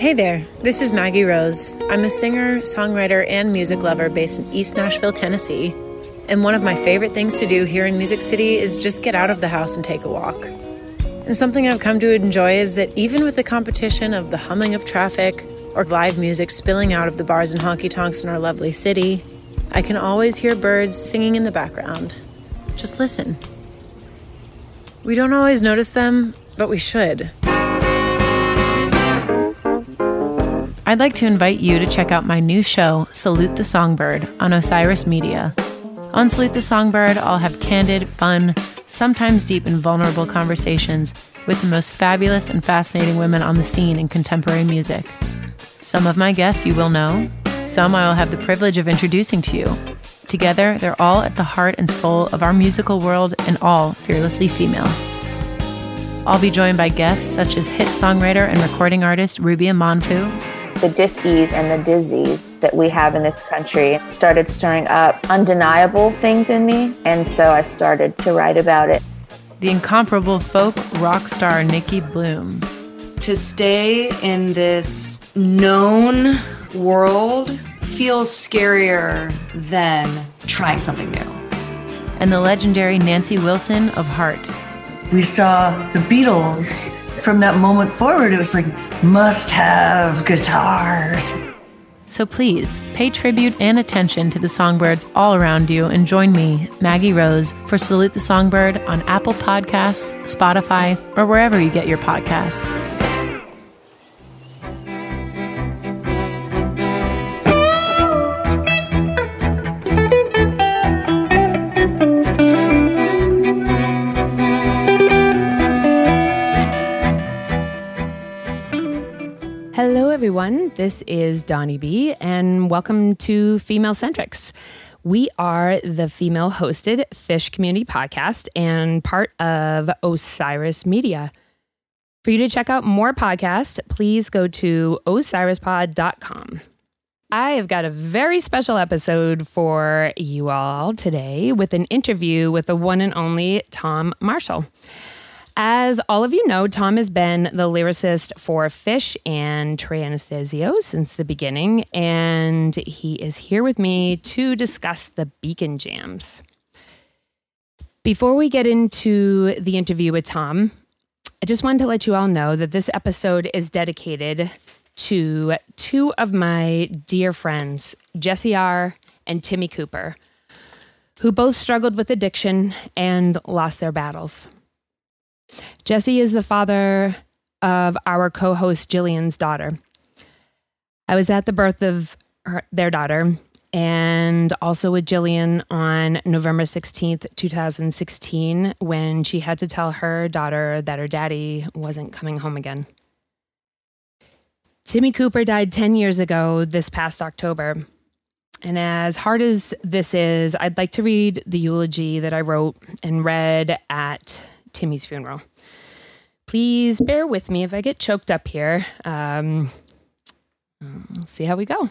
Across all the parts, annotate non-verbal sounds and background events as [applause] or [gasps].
Hey there, this is Maggie Rose. I'm a singer, songwriter, and music lover based in East Nashville, Tennessee. And one of my favorite things to do here in Music City is just get out of the house and take a walk. And something I've come to enjoy is that even with the competition of the humming of traffic or live music spilling out of the bars and honky tonks in our lovely city, I can always hear birds singing in the background. Just listen. We don't always notice them, but we should. I'd like to invite you to check out my new show, Salute the Songbird, on Osiris Media. On Salute the Songbird, I'll have candid, fun, sometimes deep and vulnerable conversations with the most fabulous and fascinating women on the scene in contemporary music. Some of my guests you will know, some I will have the privilege of introducing to you. Together, they're all at the heart and soul of our musical world and all fearlessly female. I'll be joined by guests such as hit songwriter and recording artist Ruby Amanfu, the disease and the disease that we have in this country started stirring up undeniable things in me. And so I started to write about it. The incomparable folk rock star Nicki Bluhm. To stay in this known world feels scarier than trying something new. And the legendary Nancy Wilson of Heart. We saw the Beatles from that moment forward, it was like must have guitars. So please pay tribute and attention to the songbirds all around you and join me, Maggie Rose, for Salute the Songbird on Apple Podcasts, Spotify, or wherever you get your podcasts. This is Donnie B, and welcome to Female Centrics. We are the female hosted Phish Community Podcast and part of Osiris Media. For you to check out more podcasts, please go to osirispod.com. I have got a very special episode for you all today with an interview with the one and only Tom Marshall. As all of you know, Tom has been the lyricist for Phish and Trey Anastasio since the beginning, and he is here with me to discuss the Beacon Jams. Before we get into the interview with Tom, I just wanted to let you all know that this episode is dedicated to two of my dear friends, Jesse R. and Timmy Cooper, who both struggled with addiction and lost their battles. Jesse is the father of our co host Jillian's daughter. I was at the birth of her, their daughter and also with Jillian on November 16th, 2016, when she had to tell her daughter that her daddy wasn't coming home again. Timmy Cooper died 10 years ago this past October. And as hard as this is, I'd like to read the eulogy that I wrote and read at Timmy's funeral. Please bear with me if I get choked up here. Um, we'll see how we go.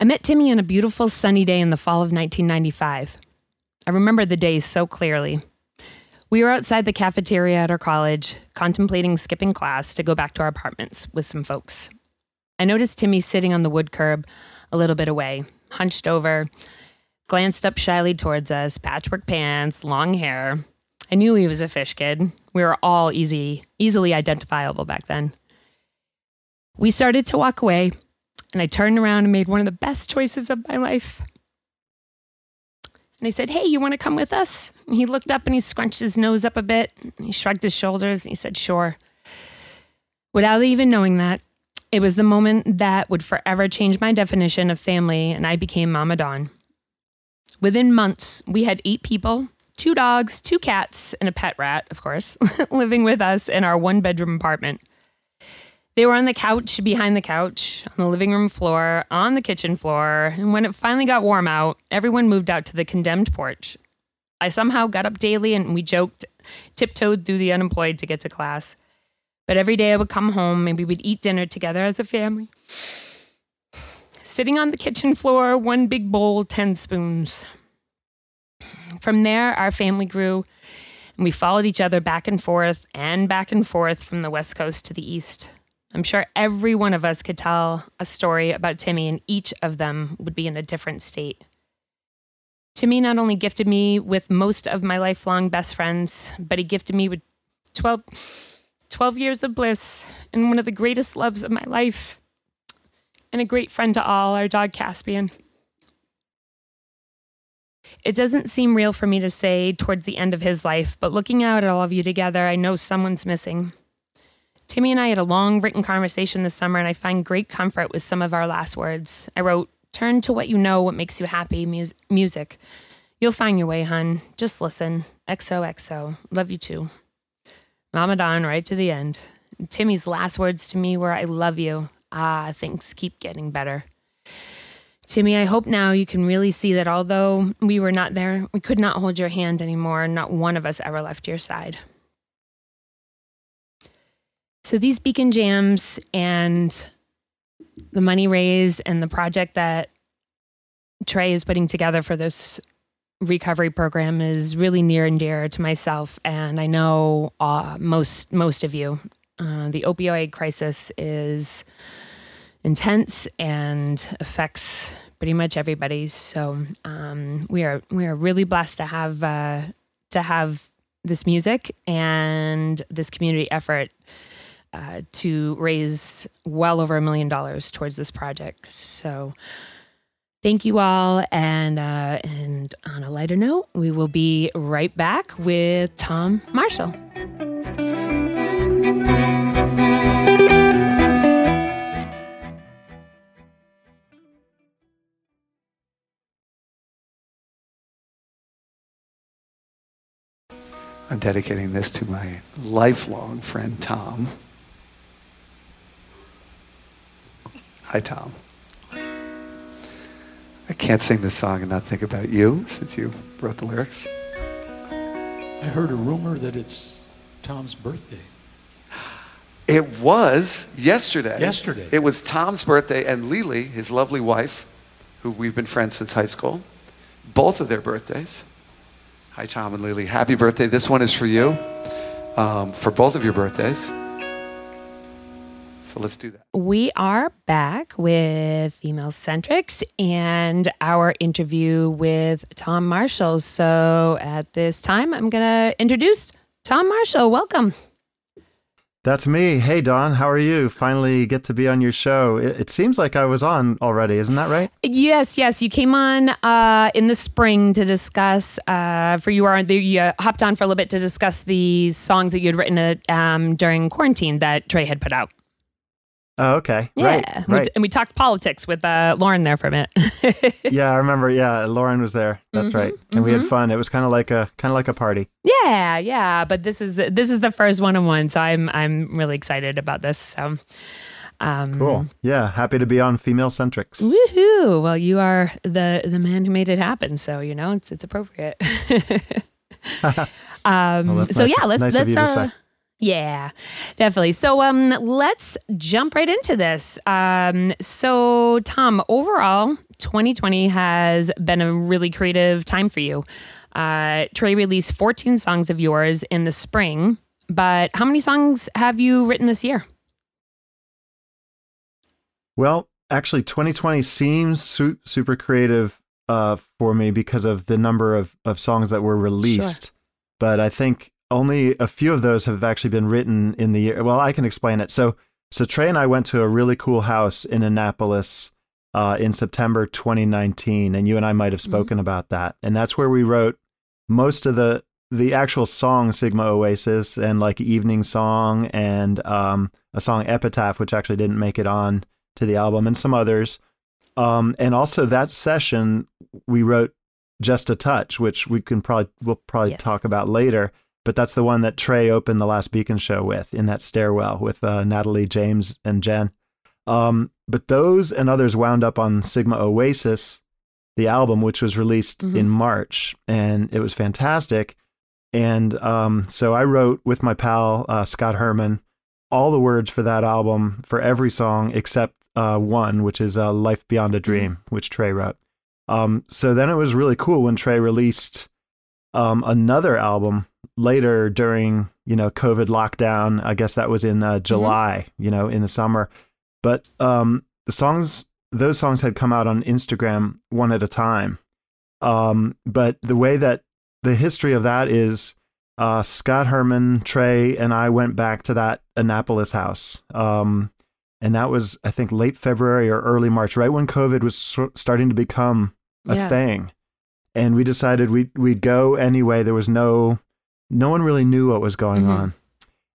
I met Timmy on a beautiful sunny day in the fall of 1995. I remember the day so clearly. We were outside the cafeteria at our college, contemplating skipping class to go back to our apartments with some folks. I noticed Timmy sitting on the wood curb a little bit away, hunched over, glanced up shyly towards us, patchwork pants, long hair. I knew he was a Phish kid. We were all easy, easily identifiable back then. We started to walk away, and I turned around and made one of the best choices of my life. And I said, Hey, you want to come with us? And he looked up and he scrunched his nose up a bit. He shrugged his shoulders and he said, Sure. Without even knowing that, it was the moment that would forever change my definition of family, and I became Mama Dawn. Within months, we had eight people two dogs, two cats, and a pet rat, of course, [laughs] living with us in our one bedroom apartment. They were on the couch, behind the couch, on the living room floor, on the kitchen floor, and when it finally got warm out, everyone moved out to the condemned porch. I somehow got up daily and we joked, tiptoed through the unemployed to get to class. But every day I would come home and we would eat dinner together as a family sitting on the kitchen floor, one big bowl, 10 spoons. From there, our family grew. And we followed each other back and forth and back and forth from the West Coast to the East. I'm sure every one of us could tell a story about Timmy, and each of them would be in a different state. Timmy not only gifted me with most of my lifelong best friends, but he gifted me with 12, 12 years of bliss and one of the greatest loves of my life, and a great friend to all, our dog Caspian. It doesn't seem real for me to say towards the end of his life, but looking out at all of you together, I know someone's missing. Timmy and I had a long written conversation this summer, and I find great comfort with some of our last words. I wrote, Turn to what you know, what makes you happy, mus- music. You'll find your way, hun. Just listen. XOXO. Love you too. Mama Dawn, right to the end. Timmy's last words to me were, I love you. Ah, things keep getting better. Timmy, I hope now you can really see that although we were not there, we could not hold your hand anymore. Not one of us ever left your side. So these beacon jams and the money raised and the project that Trey is putting together for this recovery program is really near and dear to myself, and I know uh, most most of you. Uh, the opioid crisis is intense and affects pretty much everybody. So um, we are we are really blessed to have uh, to have this music and this community effort uh, to raise well over a million dollars towards this project. So thank you all. And, uh, and on a lighter note, we will be right back with Tom Marshall. I'm dedicating this to my lifelong friend, Tom. Hi, Tom. I can't sing this song and not think about you since you wrote the lyrics. I heard a rumor that it's Tom's birthday. It was yesterday. Yesterday. It was Tom's birthday, and Lily, his lovely wife, who we've been friends since high school, both of their birthdays. Hi, Tom and Lily. Happy birthday. This one is for you, um, for both of your birthdays. So let's do that. We are back with Female Centrics and our interview with Tom Marshall. So at this time, I'm going to introduce Tom Marshall. Welcome. That's me. Hey, Don, how are you? Finally get to be on your show. It, it, seems like I was on already, isn't that right? Yes, yes. You came on uh, in the spring to discuss, uh, for you are you uh, hopped on for a little bit to discuss the songs that you had written uh, um, during quarantine that Trey had put out. Oh, okay. Yeah. Right. We, right. and we talked politics with uh, Lauren there for a minute. [laughs] yeah, I remember. Yeah, Lauren was there. That's Mhm, right. And we had mhm. fun. It was kind of like a kind of like a party. yeah, yeah. But this is this is the first one on one, so I'm I'm really excited about this. So, um, Cool. Yeah, happy to be on Female Centrics. Woohoo! Well, you are the the man who made it happen, so you know it's it's appropriate. [laughs] [laughs] um, Well, so nice- yeah, let's nice let's of you to say. yeah, definitely. So um, let's jump right into this. Um, so Tom, overall, 2020 has been a really creative time for you. Uh, Trey released 14 songs of yours in the spring, but how many songs have you written this year? Well, actually, 2020 seems su- super creative uh, for me because of the number of, of songs that were released. But I think only a few of those have actually been written in the year. Well, I can explain it. So, so Trey and I went to a really cool house in Annapolis uh, in September 2019, and you and I might have spoken about that. And that's where we wrote most of the the actual song Sigma Oasis and like Evening Song and um, a song Epitaph, which actually didn't make it on to the album, and some others. Um, and also that session, we wrote Just a Touch, which we can probably we'll probably Yes. talk about later. But that's the one that Trey opened the last Beacon show with in that stairwell with uh, Natalie, James, and Jen. Um, but those and others wound up on Sigma Oasis, the album, which was released Mhm. in March, and it was fantastic. And um, so I wrote with my pal uh, Scott Herman all the words for that album for every song except uh, one, which is uh, "Life Beyond a Dream," which Trey wrote. Um, so then it was really cool when Trey released um, another album later during you know COVID lockdown. I guess that was in uh, July, mm-hmm. you know, in the summer. But um, the songs, those songs had come out on Instagram one at a time. Um, but the way that the history of that is, uh, Scott Herman, Trey, and I went back to that Annapolis house. Um, and that was, I think, late February or early March, right when COVID was so- starting to become a yeah. thing. And we decided we'd, we'd go anyway. There was no, no one really knew what was going mm-hmm. on.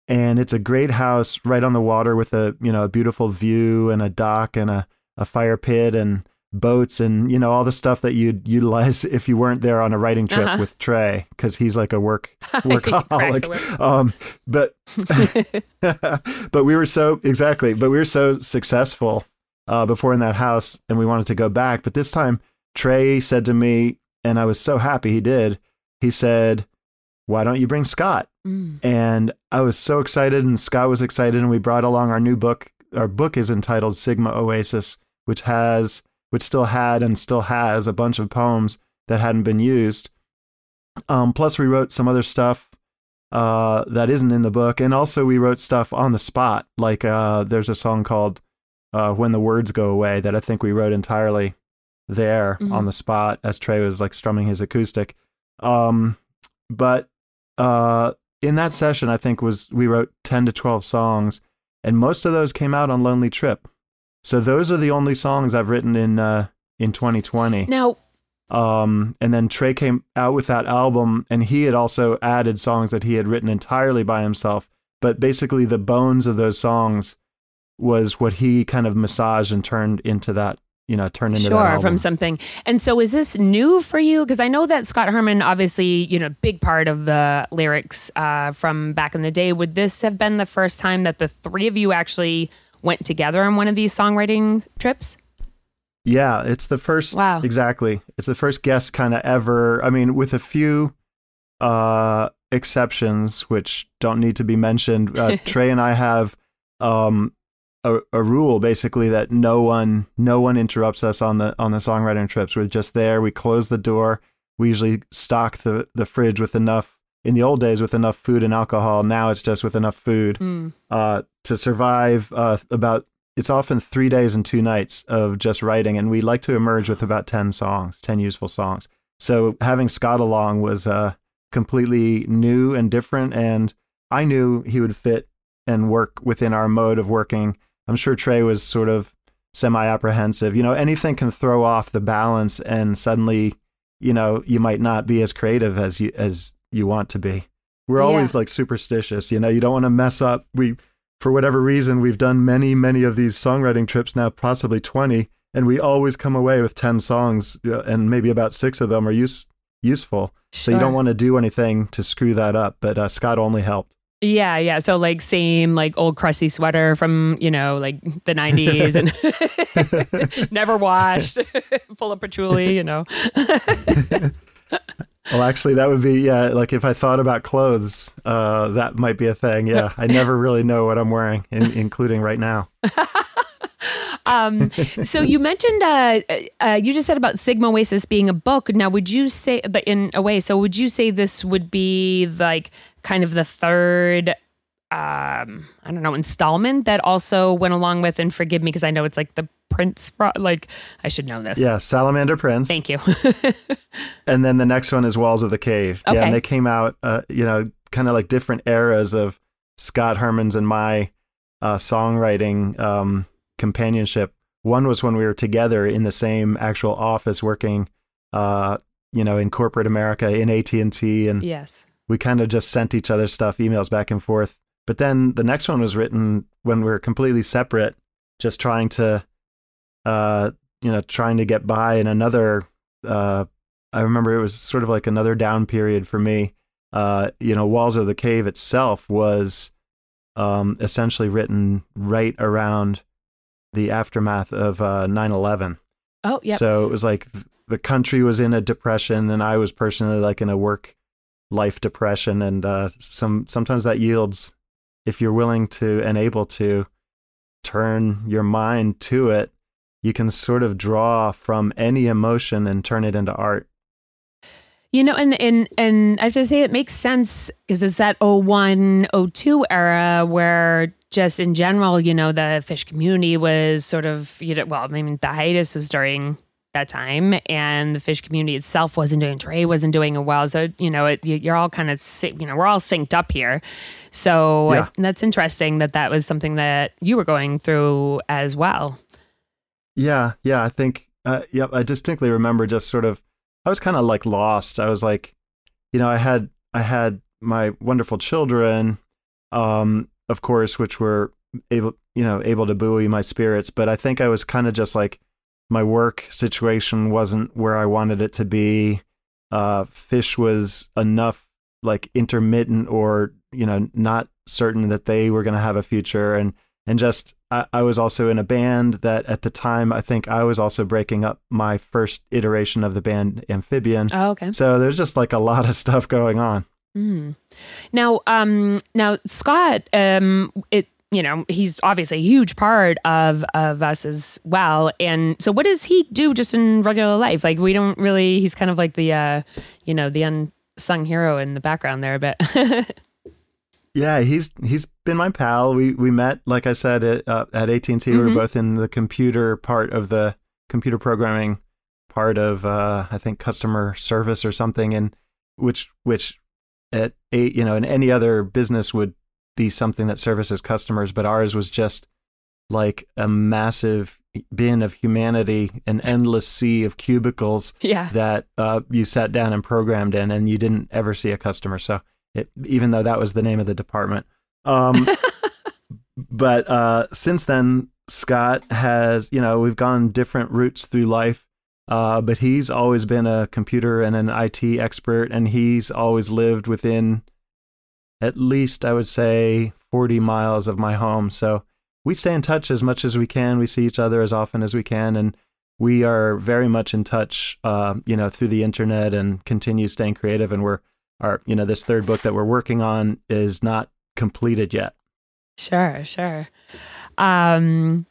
And it's a great house right on the water with a, you know, a beautiful view and a dock and a, a fire pit and boats and you know all the stuff that you'd utilize [laughs] if you weren't there on a writing trip uh-huh. with Trey because he's like a work [laughs] workaholic. um, but [laughs] but we were so exactly, but we were so successful uh, before in that house, and we wanted to go back. But this time, Trey said to me, and I was so happy he did. He said, "Why don't you bring Scott?" Mm. And I was so excited, and Scott was excited, and we brought along our new book. Our book is entitled Sigma Oasis, which has which still had and still has a bunch of poems that hadn't been used. Um, plus, we wrote some other stuff uh, that isn't in the book, and also we wrote stuff on the spot. Like uh, there's a song called uh, "When the Words Go Away" that I think we wrote entirely there mm-hmm. on the spot as Trey was like strumming his acoustic. Um, but uh, in that session, I think was we wrote ten to twelve songs, and most of those came out on Lonely Trip. So those are the only songs I've written in uh, in 2020. Now, um, and then Trey came out with that album, and he had also added songs that he had written entirely by himself. But basically, the bones of those songs was what he kind of massaged and turned into that you know, turn into sure from something. And so, is this new for you? Because I know that Scott Herman, obviously, you know, big part of the lyrics uh, from back in the day. Would this have been the first time that the three of you actually went together on one of these songwriting trips? Yeah, it's the first. Wow. Exactly. It's the first guest kind of ever. I mean, with a few uh, exceptions, which don't need to be mentioned. Uh, [laughs] Trey and I have um, a, a, rule basically that no one, no one interrupts us on the on the songwriting trips. We're just there. We close the door. We usually stock the the fridge with enough in the old days with enough food and alcohol. Now it's just with enough food mm. uh, to survive uh, about. It's often three days and two nights of just writing, and we like to emerge with about ten songs, ten useful songs. So having Scott along was uh, completely new and different, and I knew he would fit and work within our mode of working. I'm sure Trey was sort of semi-apprehensive. You know, anything can throw off the balance, and suddenly, you know, you might not be as creative as you as you want to be. We're yeah. always like superstitious, you know, you don't want to mess up. We, for whatever reason, we've done many, many of these songwriting trips now, possibly 20, and we always come away with 10 songs, uh, and maybe about six of them are use, useful. Sure. So you don't want to do anything to screw that up. But uh, Scott only helped. Yeah, yeah. So like same like old crusty sweater from, you know, like the 90s and [laughs] never washed, [laughs] full of patchouli, you know. [laughs] Well, actually, that would be yeah. Like if I thought about clothes, uh, that might be a thing. Yeah, I never really know what I'm wearing, in, including right now. um, so you mentioned uh, uh, you just said about Sigma Oasis being a book. Now, would you say, but in a way, so would you say this would be like kind of the third um, I don't know, installment that also went along with, and forgive me because I know it's like the Prince, like I should know this. Yeah, Salamander Prince. Thank you. [laughs] and then the next one is Walls of the Cave. Okay. Yeah, and they came out, uh, you know, kind of like different eras of Scott Herman's and my uh, songwriting um, companionship. One was when we were together in the same actual office working, uh, you know, in corporate America in AT and T, and yes, we kind of just sent each other stuff, emails back and forth but then the next one was written when we were completely separate, just trying to, uh, you know, trying to get by in another. Uh, I remember it was sort of like another down period for me. Uh, you know, Walls of the Cave itself was um, essentially written right around the aftermath of uh, 9/11. Oh, yeah. So it was like the country was in a depression, and I was personally like in a work life depression, and uh, some sometimes that yields if you're willing to and able to turn your mind to it, you can sort of draw from any emotion and turn it into art. You know, and and and I have to say it makes sense because it's that 01, 02 era where just in general, you know, the Phish community was sort of, you know, well, I mean, the hiatus was during that time and the Phish community itself wasn't doing Trey wasn't doing it well so you know it, you're all kind of you know we're all synced up here so Yeah. I, that's interesting that that was something that you were going through as well Yeah, yeah. I think, uh, yep. I distinctly remember just sort of, I was kind of like lost. I was like, you know, I had, I had my wonderful children, um, of course, which were able, you know, able to buoy my spirits. But I think I was kind of just like, my work situation wasn't where I wanted it to be. Uh, Phish was enough like intermittent or you know not certain that they were going to have a future and and just I, I was also in a band that at the time I think I was also breaking up my first iteration of the band Amfibian. oh okay So there's just like a lot of stuff going on. Mm. Now, um, now Scott, um, it you know he's obviously a huge part of of us as well. And so, what does he do just in regular life? Like we don't really. He's kind of like the uh, you know the unsung hero in the background there, a bit [laughs] Yeah, he's he's been my pal. We we met like I said at, uh, at AT and T. We were Mhm. both in the computer part of the computer programming part of uh, I think customer service or something, and which which at a you know in any other business would be something that services customers, but ours was just like a massive bin of humanity, an endless sea of cubicles [laughs] yeah, that uh, you sat down and programmed in, and you didn't ever see a customer. So, it, even though that was the name of the department, um, [laughs] but uh, since then, Scott has, you know, we've gone different routes through life. Uh, but he's always been a computer and an IT expert, and he's always lived within at least, I would say, 40 miles of my home. So we stay in touch as much as we can. We see each other as often as we can, and we are very much in touch, uh, you know, through the internet and continue staying creative. And we're, our, you know, this third book that we're working on is not completed yet. sure, sure. Um,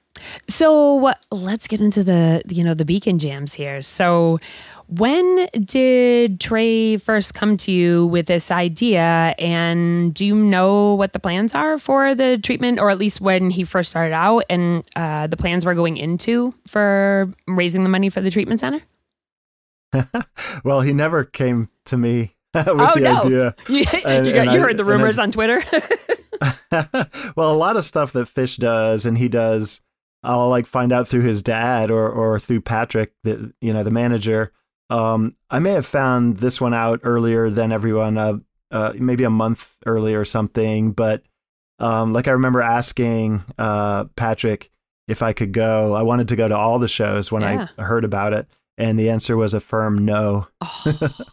so let's get into the you know the beacon jams here. So when did Trey first come to you with this idea? And do you know what the plans are for the treatment, or at least when he first started out and uh, the plans were going into for raising the money for the treatment center? [laughs] well, he never came to me [laughs] with Oh, the no. idea. [laughs] you, And- you got, and you I- heard the and I- rumors on Twitter. well, a lot of stuff that Phish does, and he does, I'll like find out through his dad or or through Patrick, the you know the manager. Um, I may have found this one out earlier than everyone, uh, uh, maybe a month earlier or something. But um, like I remember asking uh, Patrick if I could go. I wanted to go to all the shows when Yeah. I heard about it, and the answer was a firm no.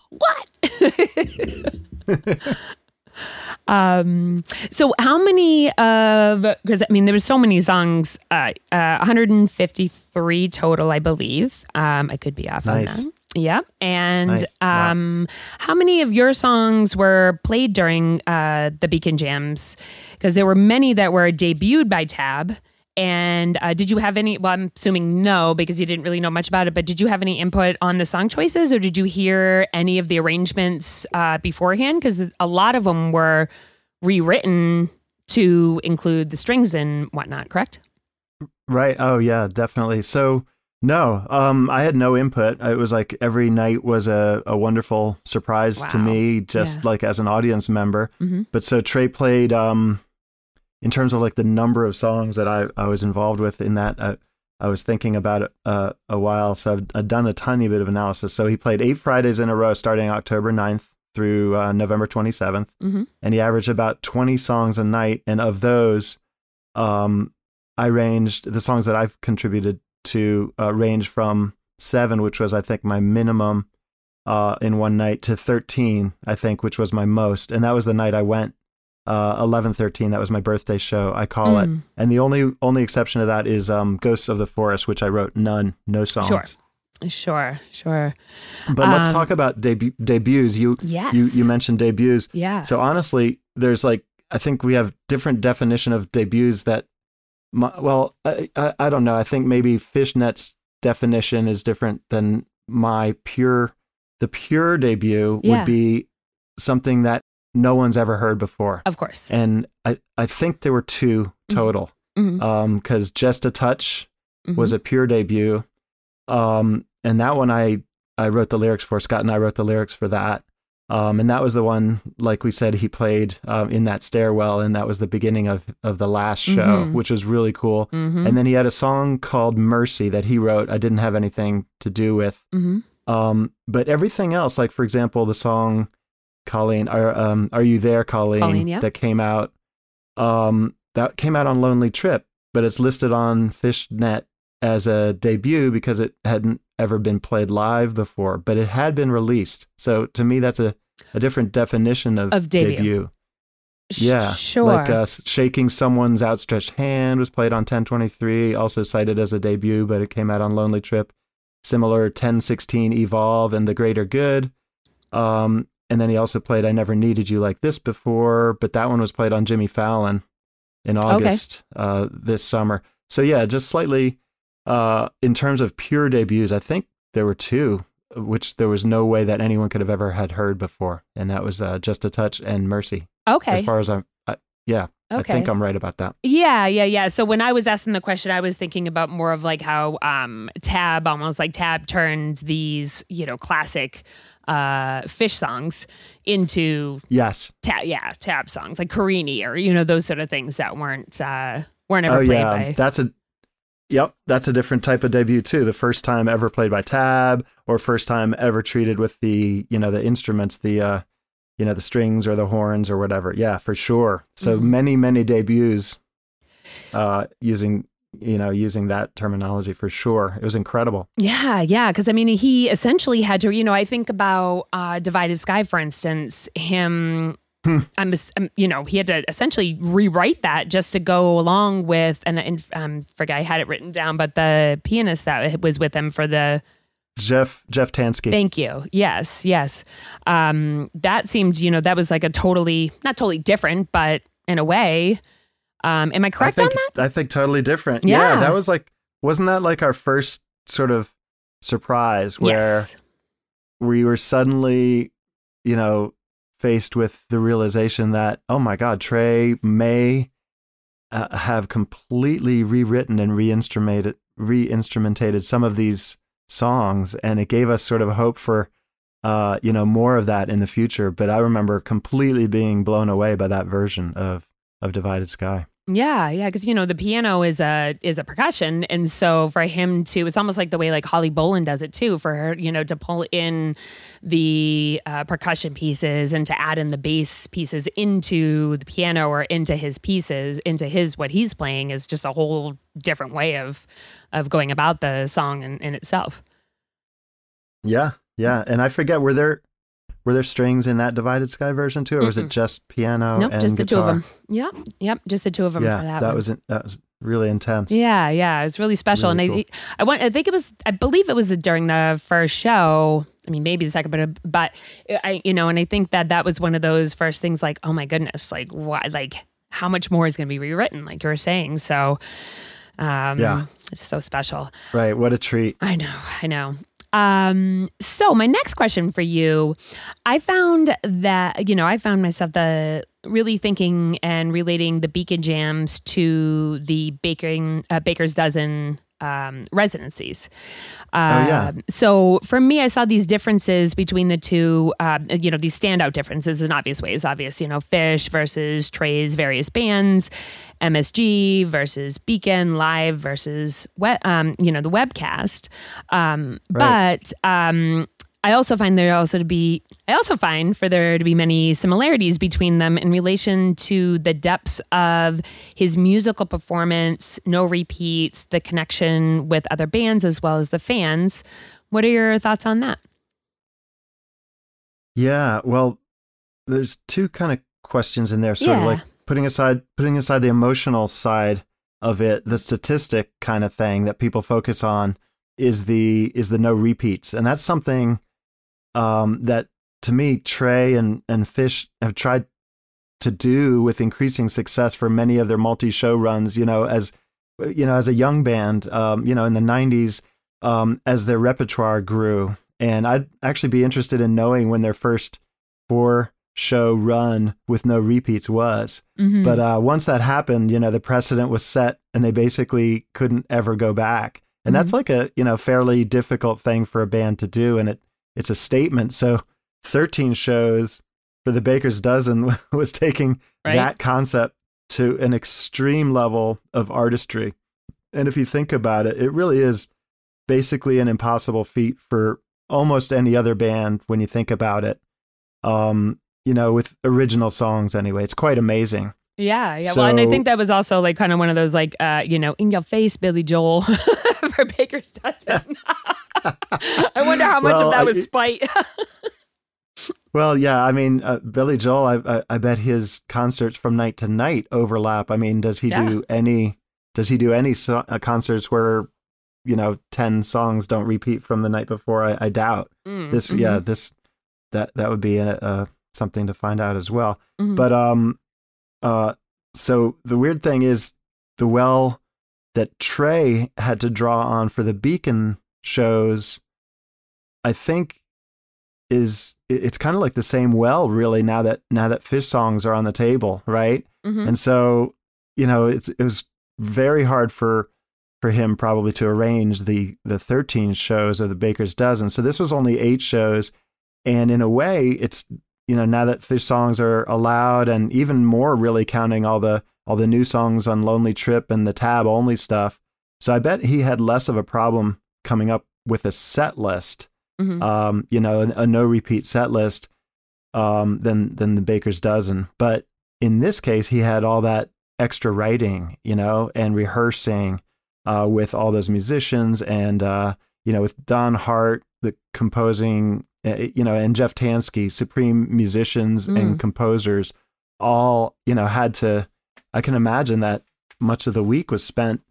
what? [laughs] [laughs] um so how many of because i mean there was so many songs uh, uh 153 total i believe um i could be off Nice. on that yeah and Nice. Wow. um how many of your songs were played during uh the beacon jams because there were many that were debuted by tab and uh, did you have any? Well, I'm assuming no, because you didn't really know much about it. But did you have any input on the song choices, or did you hear any of the arrangements uh, beforehand? Because a lot of them were rewritten to include the strings and whatnot. Correct? Right. Oh yeah, definitely. So no, um, I had no input. It was like every night was a, a wonderful surprise to me, just Yeah. like as an audience member. Mhm. But so Trey played, um, in terms of like the number of songs that I, I was involved with in that, uh, I was thinking about it uh, a while. So I've, I've done a tiny bit of analysis. So he played eight Fridays in a row starting October 9th through uh, November 27th Mhm. and he averaged about 20 songs a night and of those um i ranged the songs that i've contributed to uh, range from seven which was i think my minimum uh in one night to 13 i think which was my most and that was the night i went uh 11 13 that was my birthday show i call it Mm. and the only only exception to that is um ghosts of the forest which i wrote none no songs Sure. Sure, sure. but let's Um, talk about debu- debuts you Yes. you you mentioned debuts Yeah. so honestly, there's like I think we have different definition of debuts that, my, well, I, I I don't know. I think maybe Phish.net's definition is different than my pure the pure debut Yeah. would be something that no one's ever heard before. Of course. And I, I think there were two total. Mhm. Um, because Just a Touch Mhm. was a pure debut. Um, and that one I I wrote the lyrics for. Scott and I wrote the lyrics for that. Um, and that was the one, like we said, he played um, in that stairwell, and that was the beginning of of the last show, Mhm. which was really cool. Mhm. And then he had a song called Mercy that he wrote. I didn't have anything to do with. Mhm. Um, but everything else, like for example, the song Colleen, are um, Are You There, Colleen, Colleen, yeah. that came out, um, that came out on Lonely Trip, but it's listed on Phish.net as a debut because it hadn't ever been played live before, but it had been released. So to me, that's a, a different definition of, Of debut. Sh- Yeah, Sure. like uh, shaking someone's outstretched hand was played on 1023, also cited as a debut, but it came out on Lonely Trip. Similar 1016 Evolve and The Greater Good. Um, and then he also played I Never Needed You Like This Before, but that one was played on Jimmy Fallon in August uh, this summer. So yeah, just slightly uh, in terms of pure debuts, I think there were two, which there was no way that anyone could have ever had heard before, and that was uh, Just a Touch and Mercy. okay. As far as I'm, I, yeah, I think I'm right about that. Yeah, yeah, yeah. So when I was asking the question, I was thinking about more of like how um, Tab, almost like Tab, turned these, you know, classic uh, Phish songs into Yes. tab, yeah, Tab songs like Carini or you know those sort of things that weren't uh, weren't ever oh played yeah, by. that's a. Yep, that's a different type of debut too. The first time ever played by Tab, or first time ever treated with the you know the instruments, the uh, you know the strings or the horns or whatever. Yeah, for sure. So Mhm. many many debuts, uh, using you know using that terminology for sure. It was incredible. Yeah, yeah. Because I mean, he essentially had to, you know, I think about uh, Divided Sky, for instance, him. Hmm. I'm, um, you know, he had to essentially rewrite that just to go along with, and, and um, forget I had it written down, but the pianist that was with him for the Jeff Jeff Tanski. Thank you. Yes, yes. Um, that seemed, you know, that was like a totally, not totally different, but in a way. Um, am I correct I think, on that? I think totally different. Yeah. yeah, that was like wasn't that like our first sort of surprise where yes. we were suddenly, you know, faced with the realization that, oh my God, Trey may uh, have completely rewritten and reinstrumented, reinstrumentated some of these songs, and it gave us sort of hope for, uh, you know, more of that in the future. But I remember completely being blown away by that version of of Divided Sky. Yeah, yeah, because you know the piano is a is a percussion, and so for him to, it's almost like the way like Holly Bowling does it too. For her, you know, to pull in the uh, percussion pieces and to add in the bass pieces into the piano or into his pieces, into his what he's playing is just a whole different way of of going about the song in, in itself. Yeah, yeah, and I forget were there were there strings in that Divided Sky version too, or was Mm-mm. it just piano nope, and just the two guitar? of them. Yep, yep, just the two of them yeah, for that. that was that was really intense. Yeah, yeah, it was really special, Really and I, I want, I think it was, I believe it was during the first show. I mean, maybe the second, but but I, you know, and I think that that was one of those first things, like, oh my goodness, like why, like how much more is going to be rewritten, like you were saying. So, um, Yeah. it's so special. Right, what a treat. I know, I know. Um, so my next question for you, I found that, you know, I found myself the really thinking and relating the beacon jams to the baking, uh, baker's dozen, um, residencies. Oh, yeah. Um, So for me, I saw these differences between the two, uh, you know, these standout differences in obvious ways. Obvious, you know, Phish versus Trey's various bands, MSG versus Beacon, Live versus, we- um, you know, the webcast. Um, Right. But um, I also find there also to be, I also find for there to be many similarities between them in relation to the depths of his musical performance, no repeats, the connection with other bands as well as the fans. What are your thoughts on that? Yeah, well, there's two kind of questions in there, sort of like putting aside putting aside the emotional side of it, the statistic kind of thing that people focus on is the is the no repeats, and that's something um, that to me Trey and and Phish have tried to do with increasing success for many of their multi-show runs. You know, as you know, as a young band, um, you know, in the '90s, um, as their repertoire grew and I'd actually be interested in knowing when their first four show run with no repeats was. Mhm. But uh, once that happened, you know, the precedent was set, and they basically couldn't ever go back. And that's like a you know fairly difficult thing for a band to do, and it it's a statement. So thirteen shows for the Baker's Dozen [laughs] was taking Right. that concept to an extreme level of artistry. And if you think about it, it really is basically an impossible feat for almost any other band when you think about it. Um, you know, with original songs anyway. It's quite amazing. Yeah, yeah. well, and I think that was also like kind of one of those like uh, you know, in your face, Billy Joel [laughs] Baker's Dozen. [laughs] I wonder how much Well, of that I- was spite. [laughs] Well, yeah, I mean, uh, Billy Joel, I, I I bet his concerts from night to night overlap. I mean, does he Yeah. do any does he do any so- uh, concerts where you know 10 songs don't repeat from the night before? I, I doubt. Mm, this yeah mhm, this that that would be a, a something to find out as well mhm. but um uh so the weird thing is the well that trey had to draw on for the beacon shows i think is it's kind of like the same well really now that now that phish songs are on the table right? Mhm. and so you know it's it was very hard for for him probably to arrange the the 13 shows of the baker's dozen. So this was only eight shows. And in a way it's you know now that phish songs are allowed and even more really counting all the all the new songs on lonely trip and the tab only stuff so i bet he had less of a problem coming up with a set list Mhm. um you know a, a no repeat set list um than than the baker's dozen but in this case he had all that extra writing you know and rehearsing uh with all those musicians and uh you know with don hart the composing uh, you know and jeff tanski supreme musicians Mm. and composers all you know had to i can imagine that much of the week was spent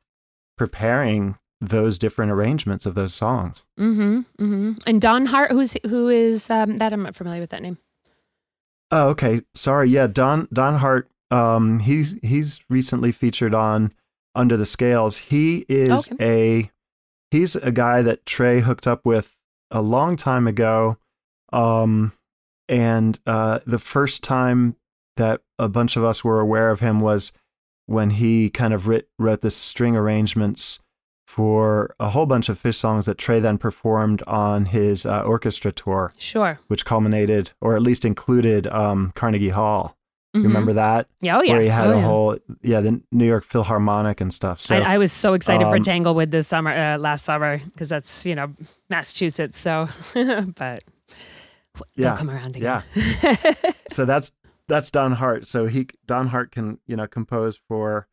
preparing those different arrangements of those songs Mm-hmm. Mm-hmm. And Don Hart, who's who is um, that? I'm not familiar with that name. Oh, okay. Sorry. Yeah, Don Don Hart. Um, he's he's recently featured on Under the Scales. He is a he's a guy that Trey hooked up with a long time ago. Um, and uh, the first time that a bunch of us were aware of him was when he kind of writ, wrote the string arrangements for a whole bunch of Phish songs that Trey then performed on his uh, orchestra tour Sure. which culminated or at least included um, Carnegie Hall. You Mhm. Remember that? Yeah, oh yeah. Where he had Oh, a yeah. whole yeah, the New York Philharmonic and stuff. So I, I was so excited for um, Tanglewood this summer, uh, last summer, because that's you know Massachusetts. So, [laughs] but yeah, come around again. Yeah. [laughs] so that's that's Don Hart. So he Don Hart can you know compose for,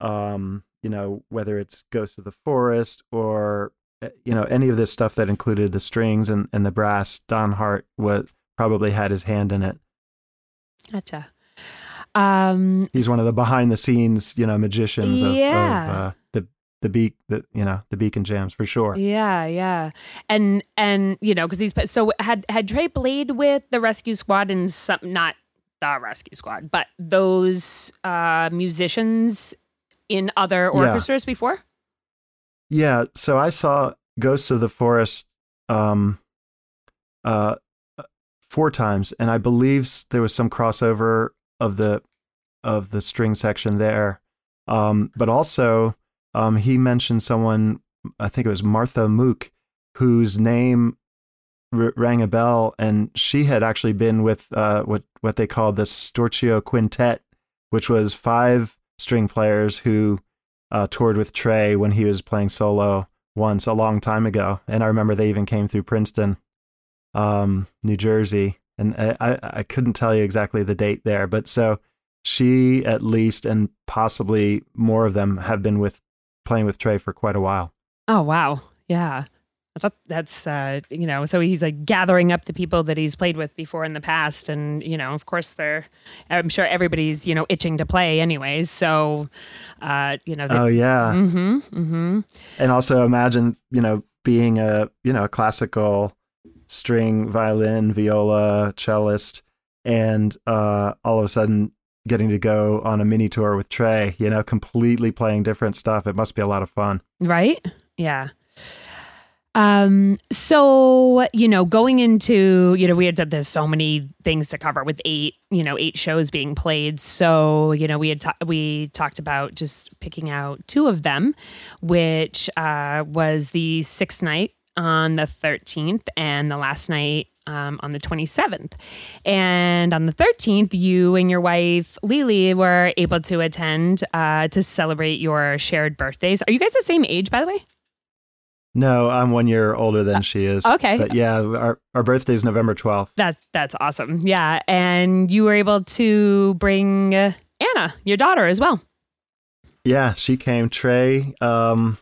um, you know whether it's Ghost of the Forest or uh, you know any of this stuff that included the strings and and the brass. Don Hart was probably had his hand in it. Gotcha. Um, He's one of the behind the scenes you know magicians of, Yeah. of uh, the the beak the you know the beacon jams for sure. Yeah, yeah, and and you know because he's so had had Trey played with the Rescue Squad and some not the Rescue Squad, but those uh musicians in other Yeah. orchestras before. Yeah, so I saw Ghosts of the Forest um uh four times and I believe there was some crossover of the of the string section there. Um but also um he mentioned someone I think it was Martha Mooke whose name rang a bell and she had actually been with uh what what they called the Storchio Quintet which was five string players who uh, toured with Trey when he was playing solo once a long time ago, and I remember they even came through Princeton, um, New Jersey, and I I couldn't tell you exactly the date there, but so she at least and possibly more of them have been with playing with Trey for quite a while. Oh wow, yeah. I thought that's uh, you know, so he's like gathering up the people that he's played with before in the past, and you know, of course, they're. I'm sure everybody's you know itching to play, anyways. So, uh, you know. Oh yeah, Mm-hmm. Mm-hmm. and also imagine you know being a you know a classical string violin viola cellist and uh all of a sudden getting to go on a mini tour with trey you know completely playing different stuff it must be a lot of fun Right? Yeah. Um, so, you know, going into, you know, we had said there's so many things to cover with eight, you know, eight shows being played. So, you know, we had, ta- we talked about just picking out two of them, which, uh, was the sixth night on the 13th and the last night um, on the 27th. And on the 13th, you and your wife, Lily, were able to attend uh, to celebrate your shared birthdays. Are you guys the same age, by the way? No, I'm one year older than she is. Uh, okay. But yeah, our, our birthday is November 12th. That that's awesome. Yeah, and you were able to bring uh, Anna, your daughter, as well. Yeah, she came. Trey, um,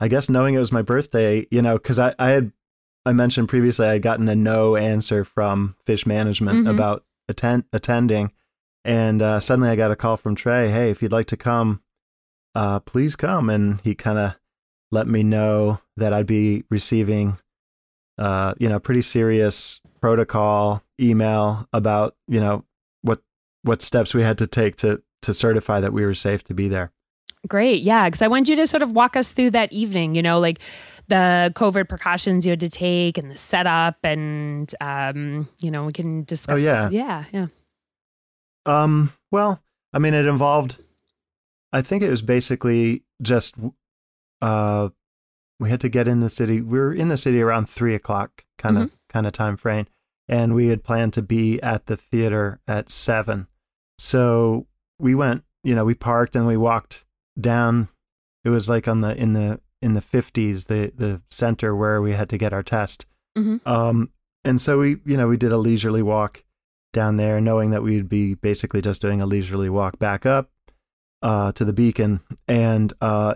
I guess knowing it was my birthday, you know, because I, I had I mentioned previously I had gotten a no answer from Phish Management Mhm. about attend attending, and uh, suddenly I got a call from Trey. Hey, if you'd like to come, uh, please come. And he kind of let me know that I'd be receiving, uh, you know, pretty serious protocol email about you know what what steps we had to take to to certify that we were safe to be there. Great, yeah, because I want you to sort of walk us through that evening. You know, like the COVID precautions you had to take and the setup, and um, you know, we can discuss. yeah. yeah, yeah. Um, well, I mean, it involved, I think it was basically just, uh, we had to get in the city. We were in the city around three o'clock kind of, kind of time frame. And we had planned to be at the theater at seven. So we went, you know, we parked and we walked down. It was like on the, in the, in the fifties, the, the center where we had to get our test. Mhm. Um, and so we, you know, we did a leisurely walk down there, knowing that we'd be basically just doing a leisurely walk back up uh, to the beacon. And uh,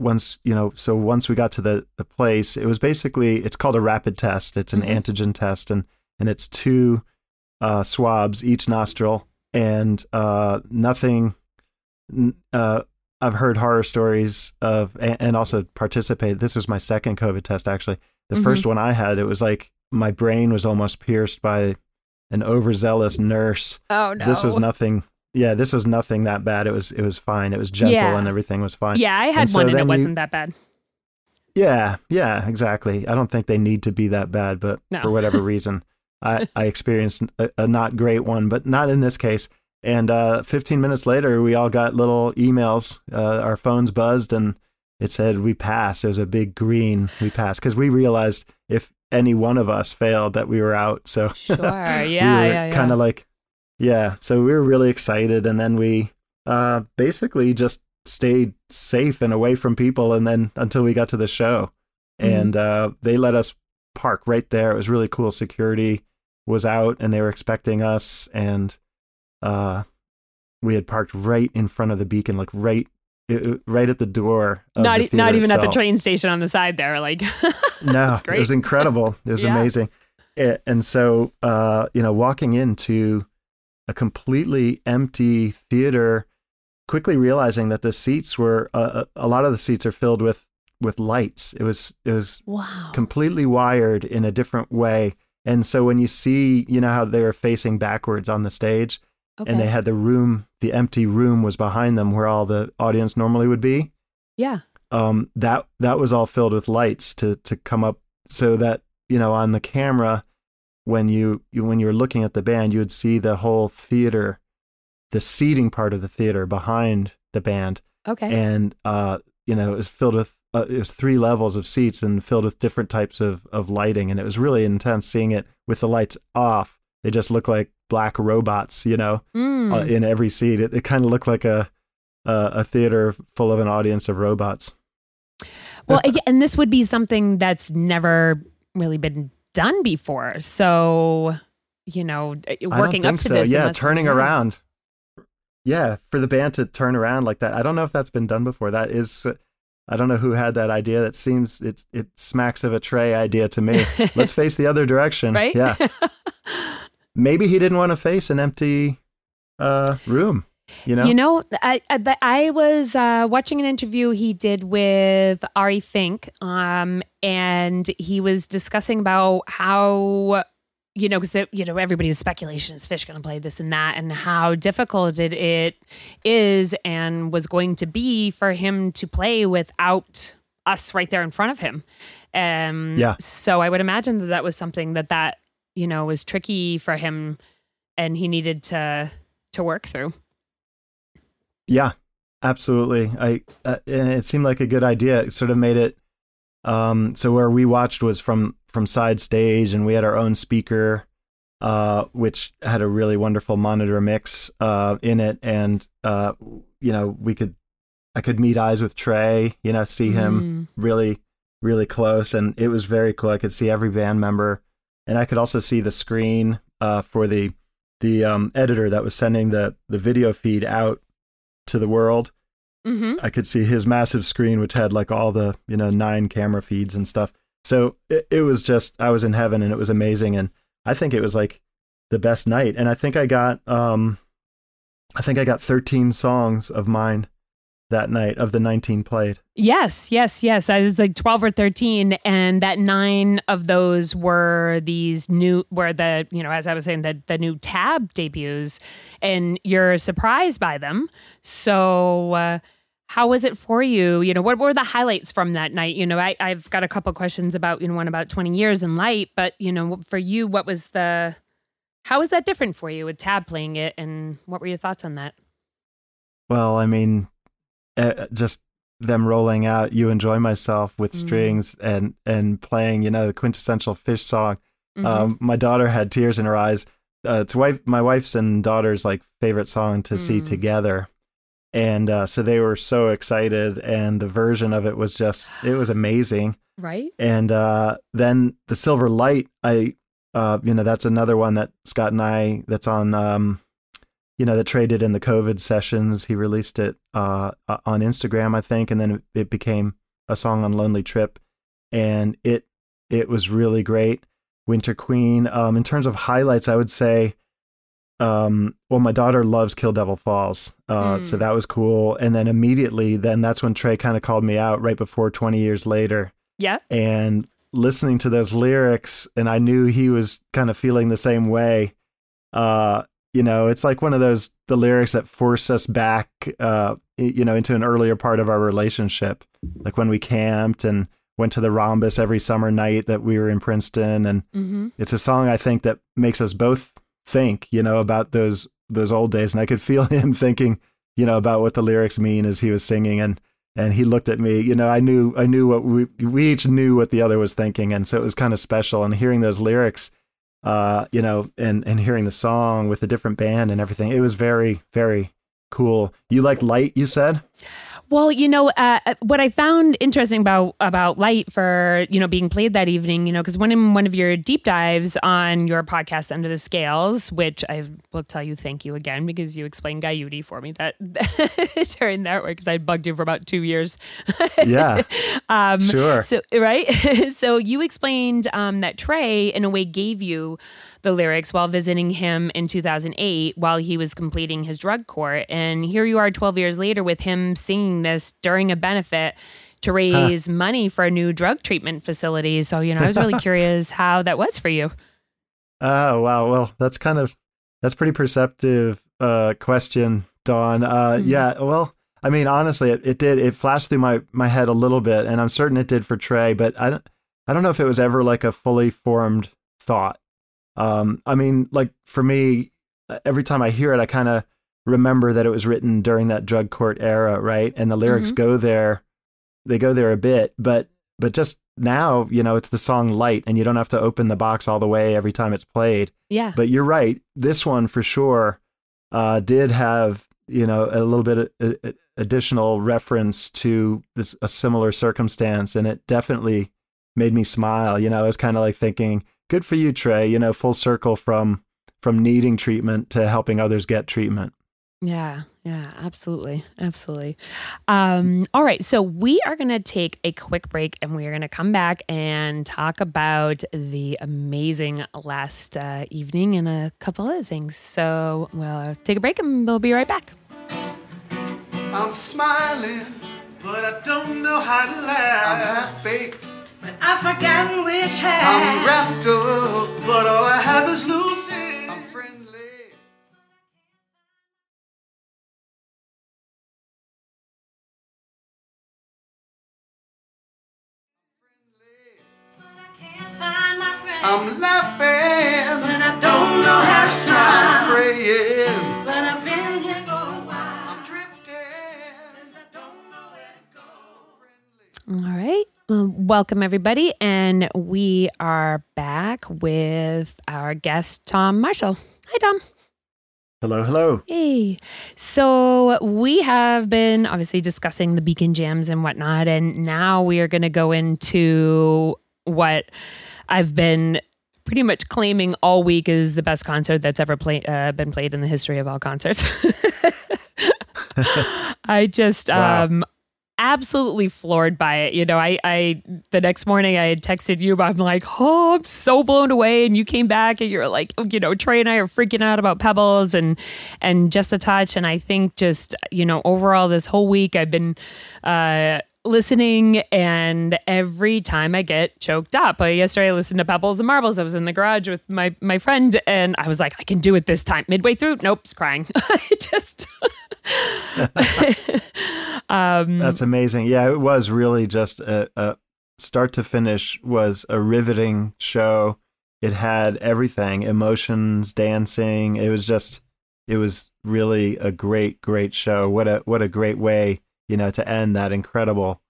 once, you know, so once we got to the, the place, it was basically, it's called a rapid test. It's an Mhm. antigen test, and, and it's two uh, swabs, each nostril, and uh, nothing. Uh, I've heard horror stories of, and, and also participated. This was my second COVID test, actually. The Mhm. first one I had, it was like my brain was almost pierced by an overzealous nurse. Oh no, This was nothing. Yeah, this was nothing that bad. It was it was fine. It was gentle Yeah. and everything was fine. Yeah, I had And so one and it you- wasn't that bad. Yeah, yeah, exactly. I don't think they need to be that bad, but No. for whatever [laughs] reason, I I experienced a, a not great one, but not in this case. And uh, 15 minutes later, we all got little emails. Uh, our phones buzzed, and it said we passed. It was a big green. We passed because we realized if any one of us failed, that we were out. So [laughs] Sure, yeah, we were yeah, yeah. kind of like, yeah. So we were really excited, and then we uh, basically just stayed safe and away from people, and then until we got to the show, Mhm. and uh, they let us park right there. It was really cool. Security was out, and they were expecting us, and uh, we had parked right in front of the beacon, like right. it- right at the door. Of not the not even at the train station on the side there. Like, [laughs] No, it was incredible. It was [laughs] Yeah. amazing. And so, uh, you know, walking into a completely empty theater, quickly realizing that the seats were uh, a lot of the seats are filled with with lights. It was it was wow. completely wired in a different way. And so when you see, you know how they were facing backwards on the stage, okay. and they had the room, the empty room was behind them where all the audience normally would be yeah. um, that that was all filled with lights to to come up so that you know on the camera when you, you when you were looking at the band you would see the whole theater the seating part of the theater behind the band. Okay. and uh you know it was filled with uh, it was three levels of seats and filled with different types of of lighting. And it was really intense seeing it with the lights off. They just looked like black robots you know Mm. uh, in every seat. It, it kind of looked like a a a theater full of an audience of robots. Well, and this would be something that's never really been done before. So, you know, uh, working up to so. this. Yeah, turning around. Yeah, for the band to turn around like that. I don't know if that's been done before. That is, I don't know who had that idea. That seems it's it smacks of a Trey idea to me. Let's face the other direction. [laughs] right? Yeah. [laughs] Maybe he didn't want to face an empty uh, room. You know. You know, I I, I was uh, watching an interview he did with Ari Fink, um, and he was discussing about how you know because you know everybody's speculation is Phish going to play this and that, and how difficult it, it is and was going to be for him to play without us right there in front of him. Um, Yeah. So I would imagine that that was something that that you know was tricky for him, and he needed to to work through. Yeah, absolutely. I uh, and it seemed like a good idea. It sort of made it um so where we watched was from from side stage and we had our own speaker uh which had a really wonderful monitor mix uh in it and uh you know, we could I could meet eyes with Trey, you know, see him really really close and it was very cool. I could see every band member and I could also see the screen uh for the the um editor that was sending the the video feed out to the world. Mm-hmm. I could see his massive screen, which had like all the you know nine camera feeds and stuff. So it, it was just I was in heaven and it was amazing, and I think it was like the best night. And I think I got um, I think I got 13 songs of mine that night of the 19 played. Yes, yes, yes. I was like 12 or 13 and that nine of those were these new were the, you know, as I was saying the the new tab debuts and you're surprised by them. So uh how was it for you? You know, what were the highlights from that night? You know, I, I've got a couple questions about, you know, one about 20 years in light, but, you know, for you, what was the, how was that different for you with Tab playing it? And what were your thoughts on that? Well, I mean, uh, just them rolling out "You Enjoy Myself" with Mm. strings and and playing, you know, the quintessential Phish song. Mhm. Um, my daughter had tears in her eyes. Uh, it's wife, my wife's and daughter's like favorite song to see Mm. together, and uh, so they were so excited. And the version of it was just, it was amazing. right? And uh, then the Silver Light, I, uh, you know, that's another one that Scott and I, that's on, um, you know, that traded in the COVID sessions. He released it uh, uh, on Instagram, I think, and then it, became a song on Lonely Trip, and it it was really great. Winter Queen. Um, in terms of highlights, I would say, um, well, my daughter loves Kill Devil Falls, uh, so Mm. that was cool. And then immediately, then that's when Trey kind of called me out right before 20 years later Yeah. and listening to those lyrics and i knew he was kind of feeling the same way uh you know it's like one of those the lyrics that force us back uh you know into an earlier part of our relationship. Like when we camped and went to the rhombus every summer night that we were in princeton and Mm-hmm. it's a song i think that makes us both think you know about those those old days. And i could feel [laughs] him thinking you know about what the lyrics mean as he was singing. And and he looked at me you know i knew i knew what we we each knew what the other was thinking. And so it was kind of special. And hearing those lyrics uh you know and and hearing the song with a different band and everything it was very very cool. You like light you said Well, you know, uh, what I found interesting about about Light for you know being played that evening, you know, because one in one of your deep dives on your podcast Under the Scales, which I will tell you thank you again because you explained Guyute for me that [laughs] during that work because I bugged you for about two years. Yeah. [laughs] um, Sure. So right, [laughs] so you explained um, that Trey in a way gave you the lyrics while visiting him in 2008 while he was completing his drug court. And here you are 12 years later with him singing this during a benefit to raise money for a new drug treatment facility. So, you know, I was really [laughs] curious how that was for you. Oh wow, well that's kind of that's pretty perceptive uh question, Dawn. Uh Mhm. yeah, well, I mean honestly it, it did it flashed through my my head a little bit and I'm certain it did for Trey, but I don't I don't know if it was ever like a fully formed thought. Um I mean like for me uh, every time I hear it I kind of remember that it was written during that drug court era, right? And the lyrics Mhm. go there they go there a bit, but but just now, you know, it's the song Light and you don't have to open the box all the way every time it's played. Yeah. But you're right. This one for sure uh, did have you know a little bit of uh, uh, additional reference to this a similar circumstance, and it definitely made me smile. You know, I was kind of like thinking, "Good for you, Trey." You know, full circle from from needing treatment to helping others get treatment. Yeah, yeah, absolutely. Absolutely. Um, all right. So we are going to take a quick break and we are going to come back and talk about the amazing last uh, evening and a couple other things. So we'll take a break and we'll be right back. I'm smiling, but I don't know how to laugh. I'm half baked, but I've forgotten which half. I'm wrapped up, but all I have is Lucy. I'm friendly. I'm laughing, but I don't know how to smile. I'm praying, but I've been here for a while. I'm drifting, cause I don't know where to go. All right. Welcome, everybody. And we are back with our guest, Tom Marshall. Hi, Tom. Hello, hello. Hey. So we have been obviously discussing the Beacon Jams and whatnot. And now we are going to go into what I've been pretty much claiming all week is the best concert that's ever play, uh, been played in the history of all concerts. [laughs] I just Wow. um absolutely floored by it. You know, I I the next morning I had texted you, I'm like, oh, I'm so blown away. And you came back and you're like, you know, Trey and I are freaking out about Pebbles and and just a touch. And I think just, you know, overall this whole week I've been uh listening and every time I get choked up. Uh, yesterday I listened to Pebbles and Marbles. I was in the garage with my my friend and I was like, I can do it this time. Midway through, nope, it's crying. [laughs] I just [laughs] um That's amazing. Yeah, it was really just a, a start to finish was a riveting show. It had everything, emotions, dancing. It was just it was really a great great show. What a what a great way, you know, to end that incredible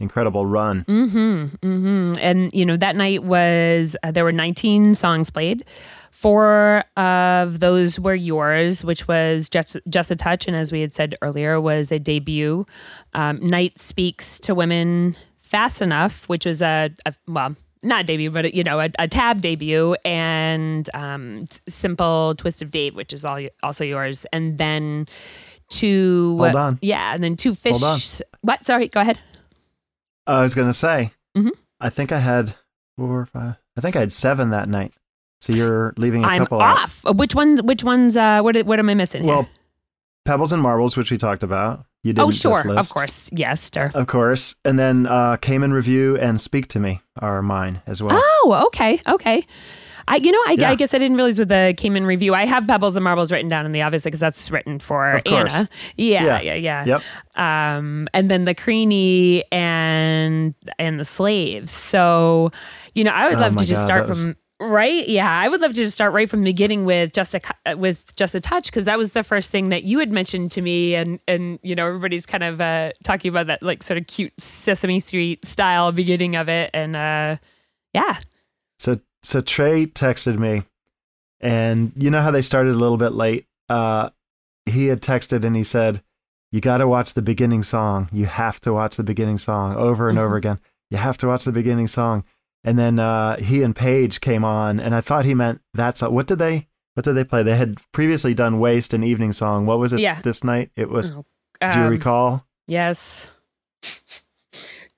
incredible run. Mm-hmm. Mm-hmm. And you know that night was uh, there were 19 songs played. Four of those were yours, which was just just a touch, and as we had said earlier, was a debut. Um, Night speaks to women fast enough, which was a, a well. Not debut, but you know, a, a tab debut, and um, simple twist of Dave, which is all also yours, and then two. Hold on. yeah, and then two Phish. Hold on. What? Sorry, go ahead. I was gonna say, Mhm. I think I had four or five. I think I had seven that night. So you're leaving a I'm couple off. Uh, Which ones? Which ones? Uh, what? What am I missing? Well, here? Pebbles and Marbles, which we talked about. You didn't oh, sure, of course, yes, sir. Of course. And then uh, Cayman Review and Speak to Me are mine as well. Oh, okay, okay. I, you know, I, Yeah. I guess I didn't realize with the Cayman Review. I have Pebbles and Marbles written down in the obviously because that's written for. Anna. Yeah, Yeah. yeah, yeah. Yep. Um, and then the Carini and and the slaves. So, you know, I would Oh love to just God, start was- from right. Yeah, I would love to just start right from the beginning with just a uh, with just a touch because that was the first thing that you had mentioned to me, and and you know everybody's kind of uh, talking about that like sort of cute Sesame Street style beginning of it, and uh, yeah, So so Trey texted me and you know how they started a little bit late? Uh he had texted and he said, You gotta watch the beginning song. You have to watch the beginning song over and over again. You have to watch the beginning song. And then uh he and Page came on and I thought he meant that song. What did they what did they play? They had previously done Waste and Evening Song. What was it Yeah. this night? It was Oh, do you um, recall? Yes.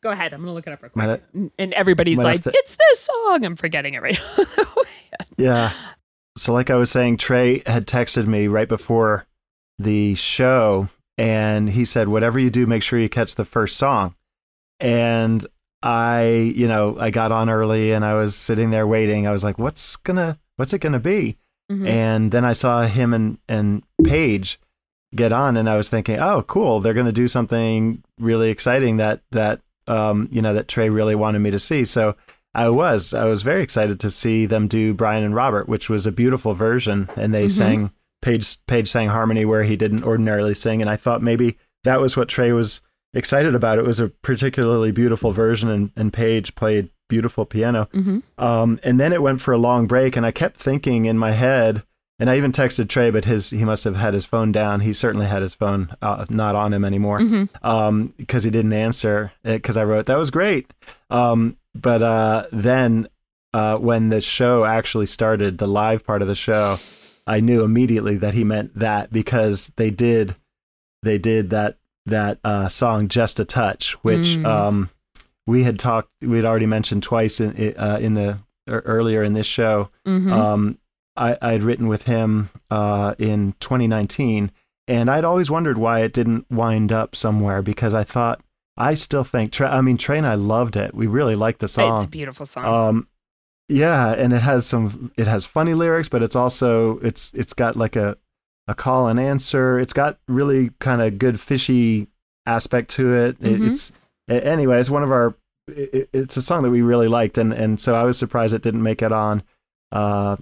Go ahead. I'm gonna look it up real quick. Might And- everybody's like, to- "It's this song." I'm forgetting it right [laughs] now. Yeah. So, like I was saying, Trey had texted me right before the show, and he said, "Whatever you do, make sure you catch the first song." And I, you know, I got on early, and I was sitting there waiting. I was like, "What's gonna, what's it gonna be?" Mhm. And then I saw him and and Page get on, and I was thinking, "Oh, cool! They're gonna do something really exciting that that um, you know that Trey really wanted me to see." So. I was. I was very excited to see them do Brian and Robert, which was a beautiful version. And they Mhm. sang Page Page sang harmony where he didn't ordinarily sing. And I thought maybe that was what Trey was excited about. It was a particularly beautiful version, and, and Page played beautiful piano. Mhm. Um, and then it went for a long break, and I kept thinking in my head. And I even texted Trey, but his he must have had his phone down. He certainly had his phone uh, not on him anymore Mhm. um, because he didn't answer because I wrote that was great. Um, but uh, then uh, when the show actually started, the live part of the show, I knew immediately that he meant that because they did they did that that uh, song just a touch, which Mm. um, we had talked we had already mentioned twice in uh, in the er, earlier in this show. Mhm. I, I had written with him uh, in 2019, and I'd always wondered why it didn't wind up somewhere because I thought I still think Trey, I mean Trey and I loved it. We really liked the song. it's a beautiful song. Um, yeah, and it has some. It has funny lyrics, but it's also it's it's got like a a call and answer. It's got really kind of good fishy aspect to it. It- Mhm. It's anyway. It's one of our it, it's a song that we really liked, and and so I was surprised it didn't make it on. Uh,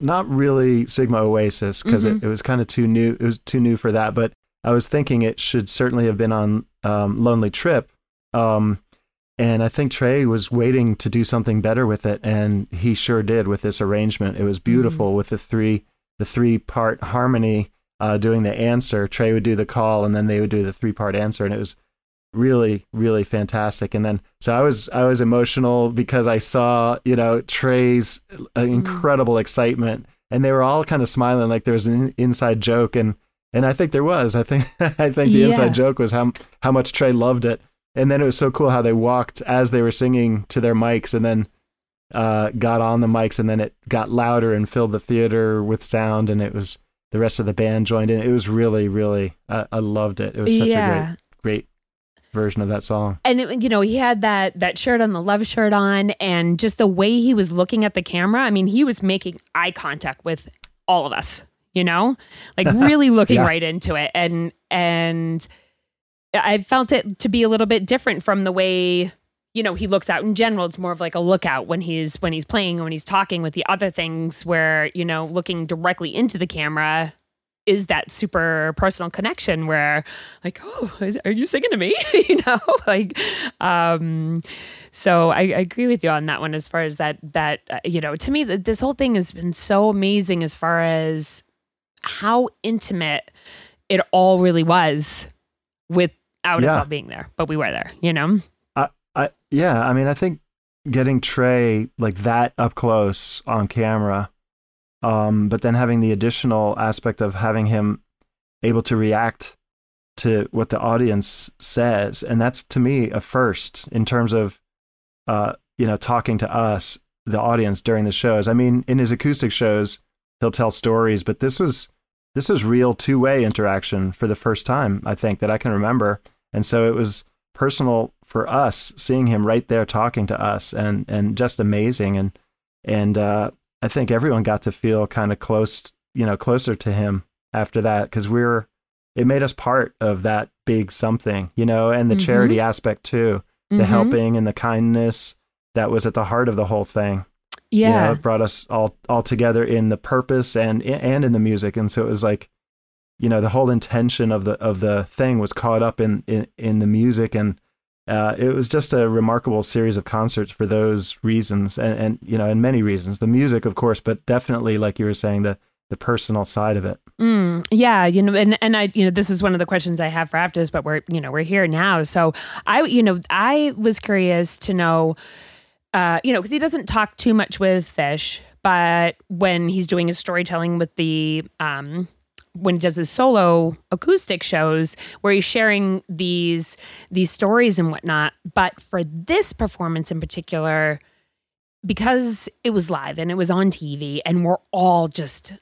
not really Sigma Oasis because Mhm. it, it was kind of too new. It was too new for that, but I was thinking it should certainly have been on um, Lonely Trip. Um, and I think Trey was waiting to do something better with it, and he sure did with this arrangement. It was beautiful with the three the three part harmony uh, doing the answer. Trey would do the call, and then they would do the three part answer, and it was really really fantastic. And then so I was I was emotional because I saw you know Trey's uh, incredible excitement, and they were all kind of smiling like there was an inside joke, and and I think there was. I think [laughs] I think the Yeah. inside joke was how how much Trey loved it. And then it was so cool how they walked as they were singing to their mics and then uh, got on the mics and then it got louder and filled the theater with sound and it was the rest of the band joined in. It was really, really, I I loved it. It was such a Yeah. great, great version of that song. and it, you know he had that that shirt on the love shirt on and just the way he was looking at the camera i mean he was making eye contact with all of us you know like [laughs] really looking Yeah. right into it and and i felt it to be a little bit different from the way you know he looks out in general it's more of like a lookout when he's when he's playing when he's talking with the other things where you know looking directly into the camera is that super personal connection where like oh is- are you singing to me? [laughs] You know [laughs] like um so I, I agree with you on that one as far as that that uh, you know to me th- this whole thing has been so amazing as far as how intimate it all really was without us all being there but we were there you know? I, I, yeah, I mean, I think getting Trey like that up close on camera, um, but then having the additional aspect of having him able to react to what the audience says, and that's to me a first in terms of, uh, you know, talking to us, the audience during the shows. I mean, in his acoustic shows, he'll tell stories, but this was this was real two way interaction for the first time I think that I can remember, and so it was personal for us seeing him right there talking to us and and just amazing and and uh I think everyone got to feel kind of close you know closer to him after that cuz we are it made us part of that big something you know and the Mhm. charity aspect too the Mhm. helping and the kindness that was at the heart of the whole thing yeah you know, it brought us all all together in the purpose and and in the music and so it was like you know the whole intention of the of the thing was caught up in in, in the music and uh, it was just a remarkable series of concerts for those reasons and and you know and many reasons the music of course but definitely like you were saying the the personal side of it Mm, yeah, you know, and and I, you know, this is one of the questions I have for this, but we're, you know, we're here now. So I, you know, I was curious to know, uh, you know, because he doesn't talk too much with Phish, but when he's doing his storytelling with the, um, when he does his solo acoustic shows where he's sharing these these stories and whatnot. But for this performance in particular, because it was live and it was on TV, and we're all just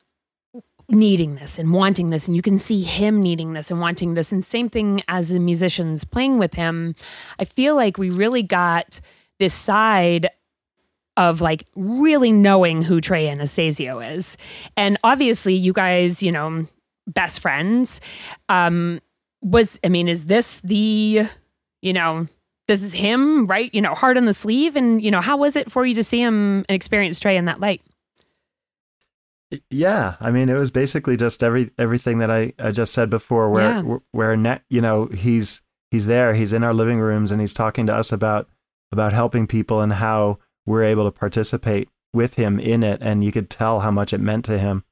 needing this and wanting this and you can see him needing this and wanting this and same thing as the musicians playing with him i feel like we really got this side of like really knowing who Trey Anastasio is. And obviously you guys, you know, best friends. Um was I mean, is this the, you know, this is him, right? You know, hard on the sleeve. And, you know, how was it for you to see him and experience Trey in that light? Yeah, I mean, it was basically just every everything that I, I just said before, where Yeah. where, where net, you know, he's he's there, he's in our living rooms, and he's talking to us about about helping people and how we're able to participate with him in it, and you could tell how much it meant to him,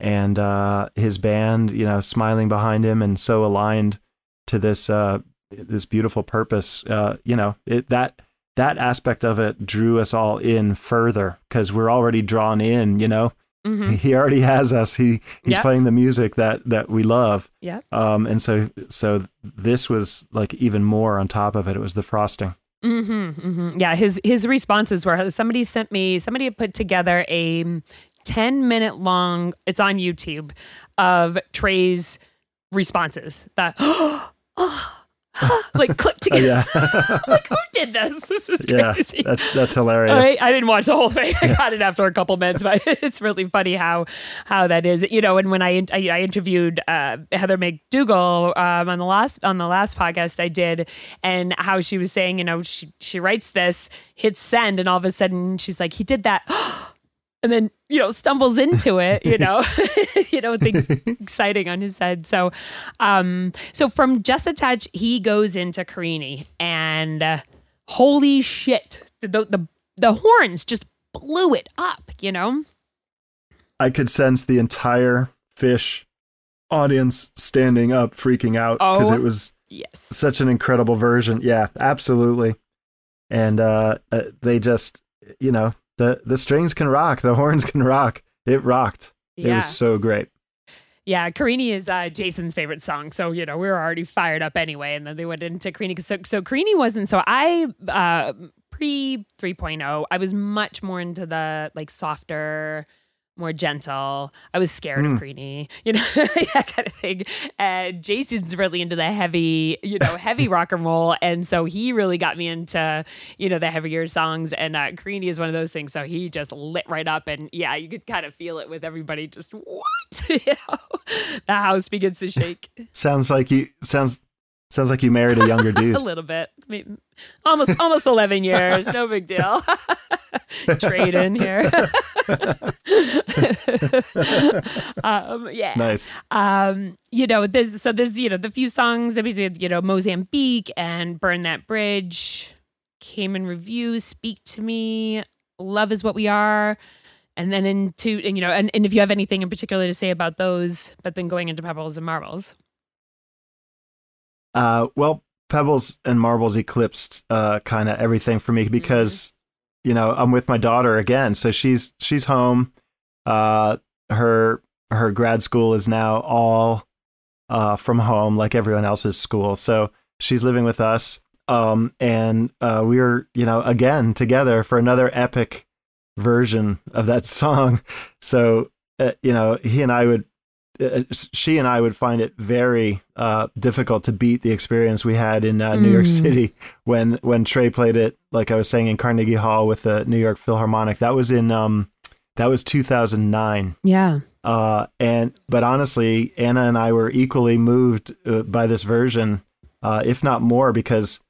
and uh, his band, you know, smiling behind him and so aligned to this uh, this beautiful purpose. Uh, you know, it that that aspect of it drew us all in further because we're already drawn in. You know Mm-hmm. he already has us. He he's Yep. playing the music that that we love. Yep. Um, and so so this was like even more on top of it. It was the frosting. hmm hmm Yeah, his his responses were somebody sent me somebody had put together a ten minute long. It's on YouTube of Trey's responses. that, [gasps] [gasps] oh, like clipped Oh, together. [laughs] yeah, like who did this? This is yeah. That's that's hilarious. I, I didn't watch the whole thing. I got it after a couple minutes, but [laughs] it's really funny how how that is. You know, and when I I, I interviewed uh, Heather McDougall um, on the last on the last podcast I did, and how she was saying, you know, she she writes this, hits send, and all of a sudden she's like, he did that. [gasps] And then you know stumbles into it, you know, [laughs] [laughs] you know things [laughs] exciting on his head. So, um, so from Just a Touch, he goes into Carini, and uh, holy shit, the, the the horns just blew it up, you know? I could sense the entire Phish audience standing up, freaking out because Oh. it was Yes. such an incredible version. Yeah, absolutely. And uh, uh, they just, you know, the the strings can rock, the horns can rock. It rocked. It was so great. Yeah, Carini is uh, Jason's favorite song. So, you know, we were already fired up anyway. And then they went into Carini. So, so Carini wasn't. So I, uh, pre 3.0, I was much more into the like softer, more gentle. I was scared Mm. of Carini, you know, [laughs] that kind of thing. And Jason's really into the heavy, you know, heavy [laughs] rock and roll. And so he really got me into, you know, the heavier songs. And uh, is one of those things. So he just lit right up. And yeah, you could kind of feel it with everybody just, [laughs] what? you know, the house begins to shake Sounds like you sounds sounds like you married a younger [laughs] dude. a little bit. I mean, almost almost 11 years. No big deal. [laughs] Trade in here. [laughs] um, yeah. nice. Um, you know, there's so there's you know the few songs. I mean, we you know, Mozambique and Burn That Bridge Cayman Review. Speak to me. Love is what we are. And then into and you know, and, and if you have anything in particular to say about those, but then going into Pebbles and Marbles. Uh, well, Pebbles and Marbles eclipsed uh, kind of everything for me because you know I'm with my daughter again, so she's she's home. Uh, her her grad school is now all uh, from home, like everyone else's school. So she's living with us, um, and uh, we are you know again together for another epic version of that [laughs] song. So uh, you know he and I would uh, she and I would find it very uh, difficult to beat the experience we had in uh, New York Mm. City when when Trey played it, like I was saying in Carnegie Hall with the New York Philharmonic. That was in um, that was 2009. Yeah. Uh, and but honestly, Anna and I were equally moved uh, by this version, uh, if not more, because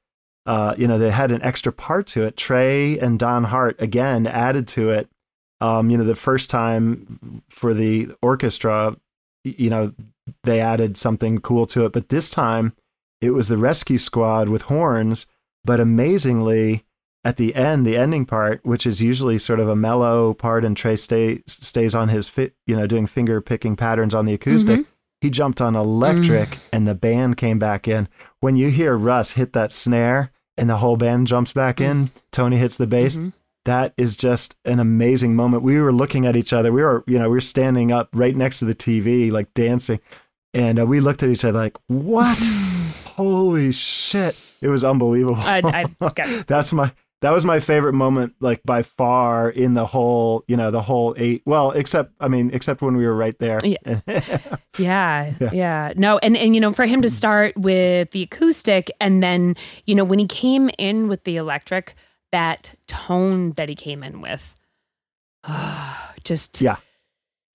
uh, you know they had an extra part to it. Trey and Don Hart again added to it. Um, you know, the first time for the orchestra, you know, they added something cool to it, but this time it was the rescue squad with horns. But amazingly, at the end, the ending part, which is usually sort of a mellow part, and Trey stay, stays on his fit, you know, doing finger picking patterns on the acoustic. Mm-hmm. He jumped on electric, mm. and the band came back in. When you hear Russ hit that snare, and the whole band jumps back mm. in, Tony hits the bass. Mhm. That is just an amazing moment. We were looking at each other. We were, you know, we were standing up right next to the TV, like dancing, and uh, we looked at each other like, "What? [laughs] Holy shit!" It was unbelievable. I, I. [laughs] That's my that was my favorite moment, like by far in the whole, you know, the whole eight. Well, except I mean, except when we were right there. Yeah. [laughs] Yeah, Yeah. yeah, No, and and you know, for him to start with the acoustic and then, you know, when he came in with the electric, that tone that he came in with. [sighs] just Yeah.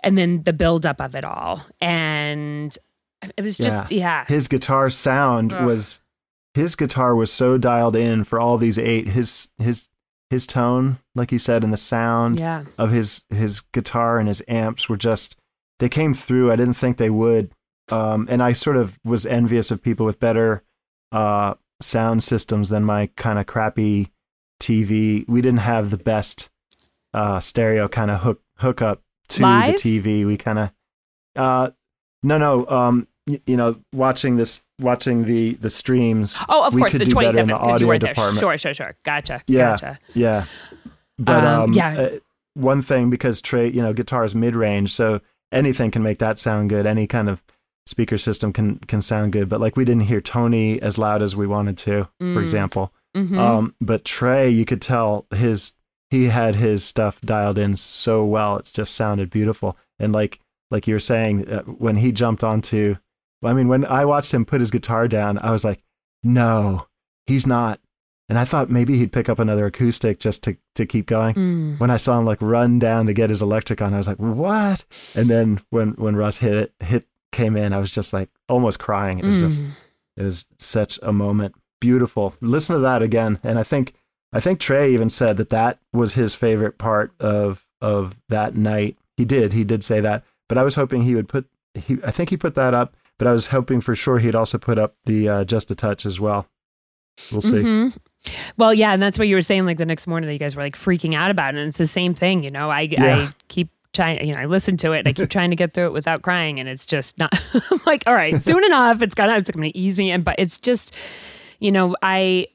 And then the buildup of it all. And it was just yeah. his guitar sound Ugh. was his guitar was so dialed in for all these eight. His his his tone, like you said, and the sound Yeah. of his his guitar and his amps were just they came through. I didn't think they would, um, and I sort of was envious of people with better uh, sound systems than my kind of crappy TV. We didn't have the best uh, stereo kind of hook hookup to Live? the TV. We kind of uh, no no um, y- you know watching this watching the the streams. Oh, of we course, could the do better in the you audio there. department. Sure, sure, sure. Gotcha. Yeah. Gotcha. Yeah. But Um, um, yeah. uh, one thing because Trey, you know, guitar is mid range, so anything can make that sound good. Any kind of speaker system can can sound good. But like we didn't hear Tony as loud as we wanted to, Mm. for example. Mhm. Um, but Trey, you could tell his he had his stuff dialed in so well. It just sounded beautiful. And like like you were saying, uh, when he jumped onto, well, I mean, when I watched him put his guitar down, I was like, no, he's not. And I thought maybe he'd pick up another acoustic just to, to keep going. Mm. When I saw him like run down to get his electric on, I was like, what? And then when, when Russ hit it, hit came in, I was just like almost crying. It was just, Mm. it was such a moment. Beautiful. Listen to that again. And I think, I think Trey even said that that was his favorite part of, of that night. He did, he did say that, but I was hoping he would put, he, I think he put that up, but I was hoping for sure he'd also put up the, uh, just a touch as well. We'll see. Mhm. Well, yeah, and that's what you were saying. Like the next morning, that you guys were like freaking out about it. And it's the same thing, you know. I Yeah. I keep trying, you know, I listen to it. I keep trying to get through it without crying, and it's just not. [laughs] I'm like, all right, soon enough, it's gonna it's gonna ease me in. But it's just, you know, I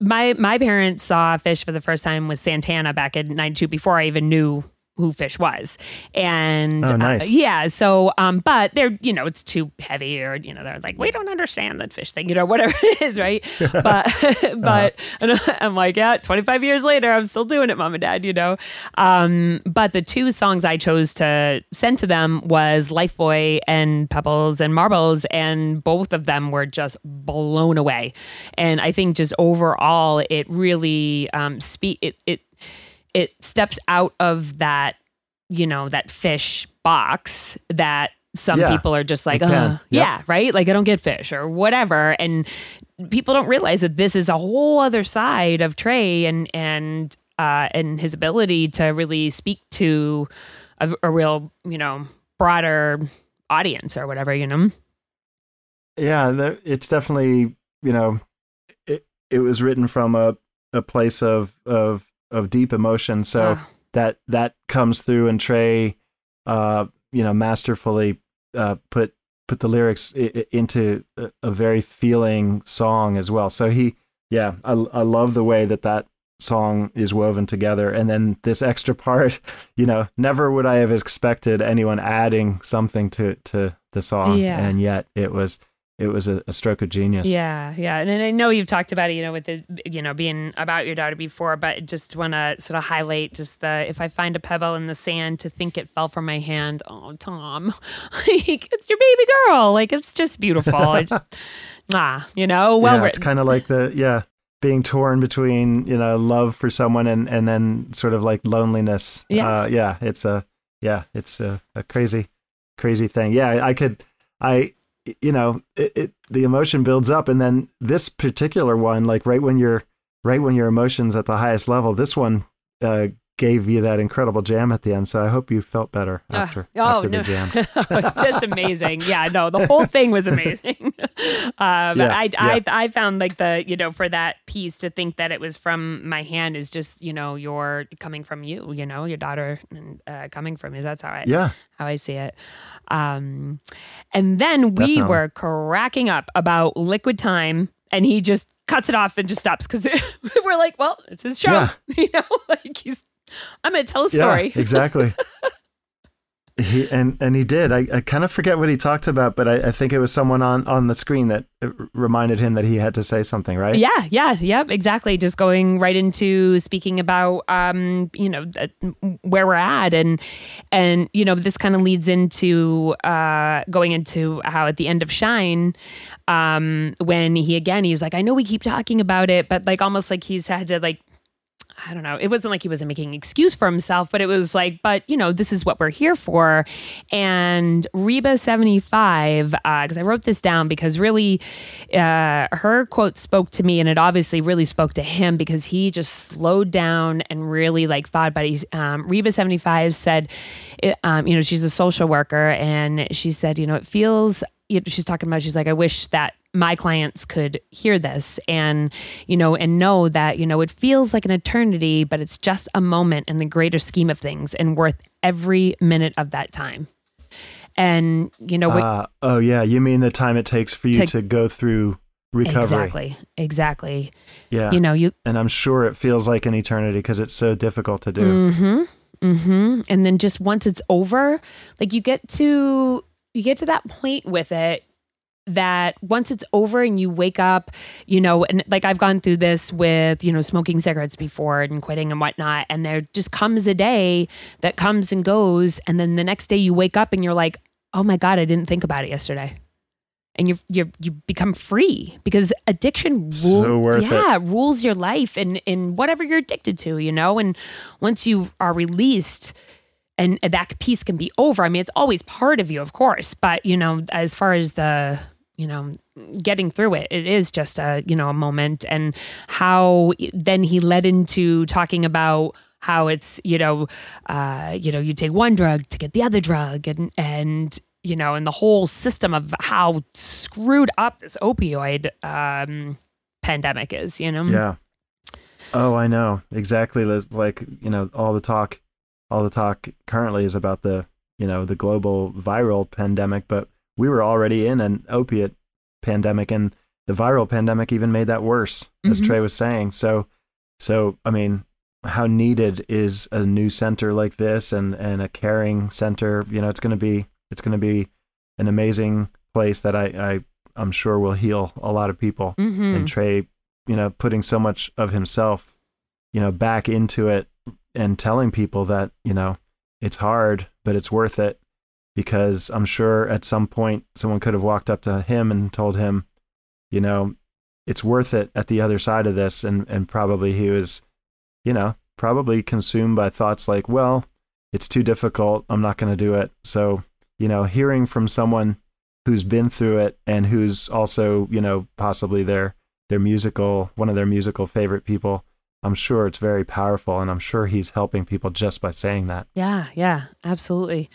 my my parents saw Phish for the first time with Santana back in '92 before I even knew who Phish was, and Oh, uh, nice. yeah. So, um, but they're you know it's too heavy, or you know they're like we don't understand that Phish thing, you know whatever [laughs] it is, right? [laughs] But but and [laughs] I'm like yeah, 25 years later, I'm still doing it, mom and dad, you know. Um, but the two songs I chose to send to them was Lifeboy and Pebbles and Marbles, and both of them were just blown away. And I think just overall, it really um, speak it it it steps out of that you know that Phish box that some Yeah, people are just like, Yep. yeah, right? Like I don't get Phish or whatever. And people don't realize that this is a whole other side of Trey and and uh, and his ability to really speak to a, a real, you know, broader audience or whatever, you know. Yeah, it's definitely you know, it it was written from a a place of of of deep emotion. So Ah. that that comes through, and Trey, uh, you know, masterfully uh, put put the lyrics I- I- into a, a very feeling song as well. So he, yeah, I I love the way that that song is woven together and then this extra part [laughs] you know never would i have expected anyone adding something to to the song Yeah. and yet it was it was a, a stroke of genius Yeah, yeah, and, and I know you've talked about it, you know, with the, you know, being about your daughter before, but just want to sort of highlight just the if I find a pebble in the sand to think it fell from my hand. Oh, Tom, [laughs] like it's your baby girl, like it's just beautiful. I just, [laughs] ah, you know, well yeah, it's kind of like the yeah being torn between you know love for someone and and then sort of like loneliness Yeah. uh, yeah it's a yeah it's a, a crazy crazy thing yeah I could i you know it, it the emotion builds up. And then this particular one like right when you're right when your emotions at the highest level this one uh gave you that incredible jam at the end so i hope you felt better Ah, after oh after no, the jam [laughs] it's just amazing. Yeah, no, the whole [laughs] thing was amazing. [laughs] um, I, I, I found like the you know for that piece to think that it was from my hand is just you know your coming from you, you know, your daughter and uh, coming from you. That's how I yeah how I see it. Um, and then we Definitely. were cracking up about Liquid Time, and he just cuts it off and just stops because we're like, well, it's his show, Yeah. you know, like he's. I'm gonna tell a story. Yeah, exactly. [laughs] he and and he did. I, I kind of forget what he talked about, but I, I think it was someone on on the screen that uh, reminded him that he had to say something, right? Yeah, yeah, yep, exactly. Just going right into speaking about, um, you know, where we're at, and and you know, this kind of leads into uh, going into how at the end of Shine, um, when he again he was like, I know we keep talking about it, but like almost like he's had to like I don't know. It wasn't like he wasn't making an excuse for himself, but it was like, but you know, this is what we're here for. And Reba seventy five, because I wrote this down because really, uh, her quote spoke to me, and it obviously really spoke to him because he just slowed down and really like thought about it. Um, Reba seventy five said, it, um, you know, she's a social worker, and she said, you know, it feels. You know, she's talking about. She's like, I wish that my clients could hear this and you know and know that you know it feels like an eternity but it's just a moment in the greater scheme of things and worth every minute of that time and you know what Uh, oh yeah, you mean the time it takes for you To- to, go through recovery? exactly exactly Yeah. you know you and I'm sure it feels like an eternity because it's so difficult to do. Mm-hmm. Mm-hmm. And then just once it's over, like you get to you get to that point with it that once it's over and you wake up, you know, and like I've gone through this with, you know, smoking cigarettes before and quitting and whatnot. And there just comes a day that comes and goes. And then the next day you wake up and you're like, oh my God, I didn't think about it yesterday. and you you you become free because addiction So worth it. yeah rules your life and in whatever you're addicted to you know and once you are released and that piece can be over i mean it's always part of you of course but you know as far as the you know getting through it it is just a you know a moment and how then he led into talking about how it's you know uh you know you take one drug to get the other drug and and you know and the whole system of how screwed up this opioid um pandemic is you know Yeah. Oh, I know exactly. Like you know, all the talk, all the talk currently is about the you know the global viral pandemic, but we were already in an opiate pandemic, and the viral pandemic even made that worse, as Mhm. Trey was saying. So, so I mean, how needed is a new center like this, and and a caring center? You know, it's going to be it's going to be an amazing place that I, I I'm sure will heal a lot of people Mhm. and Trey, you know, putting so much of himself, you know, back into it and telling people that, you know, it's hard, but it's worth it because I'm sure at some point someone could have walked up to him and told him, you know, it's worth it at the other side of this and and probably he was, you know, probably consumed by thoughts like, well, it's too difficult, I'm not going to do it. So, you know, hearing from someone who's been through it and who's also, you know, possibly their their musical one of their musical favorite people. I'm sure it's very powerful and I'm sure he's helping people just by saying that. Yeah, yeah, absolutely.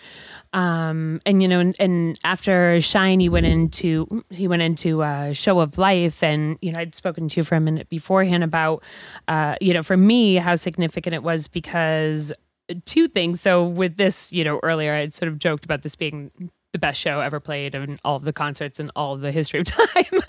Um, and you know, and, and after Shine, he went into he went into a Show of Life, and you know, I'd spoken to you for a minute beforehand about, uh, you know, for me how significant it was because two things. So with this, you know, earlier I'd sort of joked about this being the best show ever played in all of the concerts in all of the history of [laughs] time,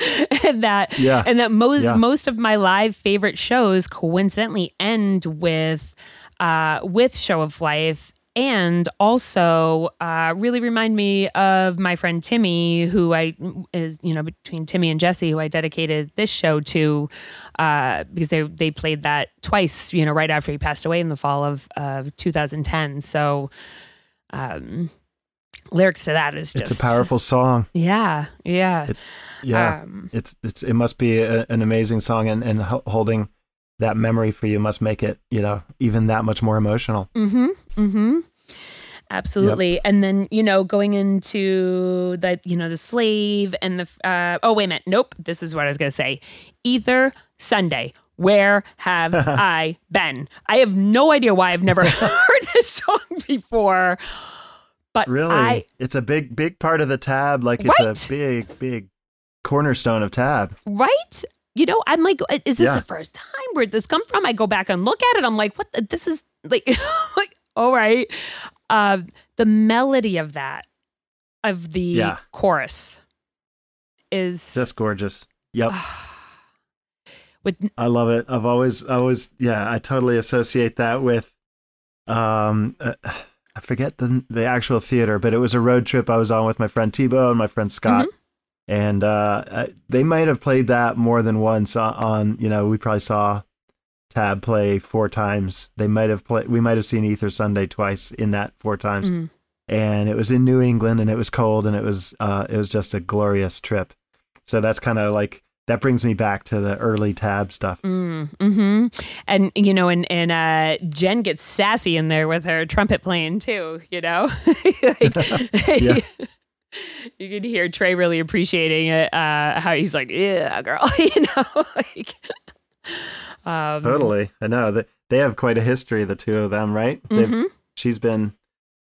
and that Yeah. and that most Yeah. most of my live favorite shows coincidentally end with uh, with Show of Life. And also, uh, really remind me of my friend Timmy, who I is you know between Timmy and Jesse, who I dedicated this show to, uh, because they they played that twice, you know, right after he passed away in the fall of of 2010. So, um, lyrics to that is just It's a powerful song. Yeah, yeah. It- Yeah. Um, it's it's it must be a, an amazing song and and holding that memory for you must make it, you know, even that much more emotional. Mm-hmm. Mm-hmm. Absolutely. And then, you know, going into the, you know, the slave and the, uh, oh, wait a minute. Nope. This is what I was going to say. Ether Sunday. Where have [laughs] I been? I have no idea why I've never [laughs] heard this song before. But Really? I, it's a big big part of the tab like it's Right. a big big cornerstone of tab. right? You know, I'm like, is this Yeah. the first time? Where'd this come from? I go back and look at it. I'm like, what? The, this is like, [laughs] like, all right. Uh, the melody of that, of the Yeah. chorus, is Just gorgeous. Yep. with I love it. I've always, I always, yeah, I totally associate that with, um, uh, I forget the the actual theater, but it was a road trip I was on with my friend Tebow and my friend Scott, and uh, I- they might have played that more than once on, on. You know, we probably saw Tab play four times. They might have played. We might have seen Ether Sunday twice in that four times, Mhm. and it was in New England, and it was cold, and it was uh, it was just a glorious trip. So that's kind of like that brings me back to the early Tab stuff. Mm, hmm And you know, and and uh, Jen gets sassy in there with her trumpet playing too. You know, [laughs] like, [laughs] Yeah. [laughs] you can hear Trey really appreciating it. Uh, how he's like, "Yeah, girl," you know, like. Um, Totally. I know that they have quite a history, the two of them, right? Mhm. She's been,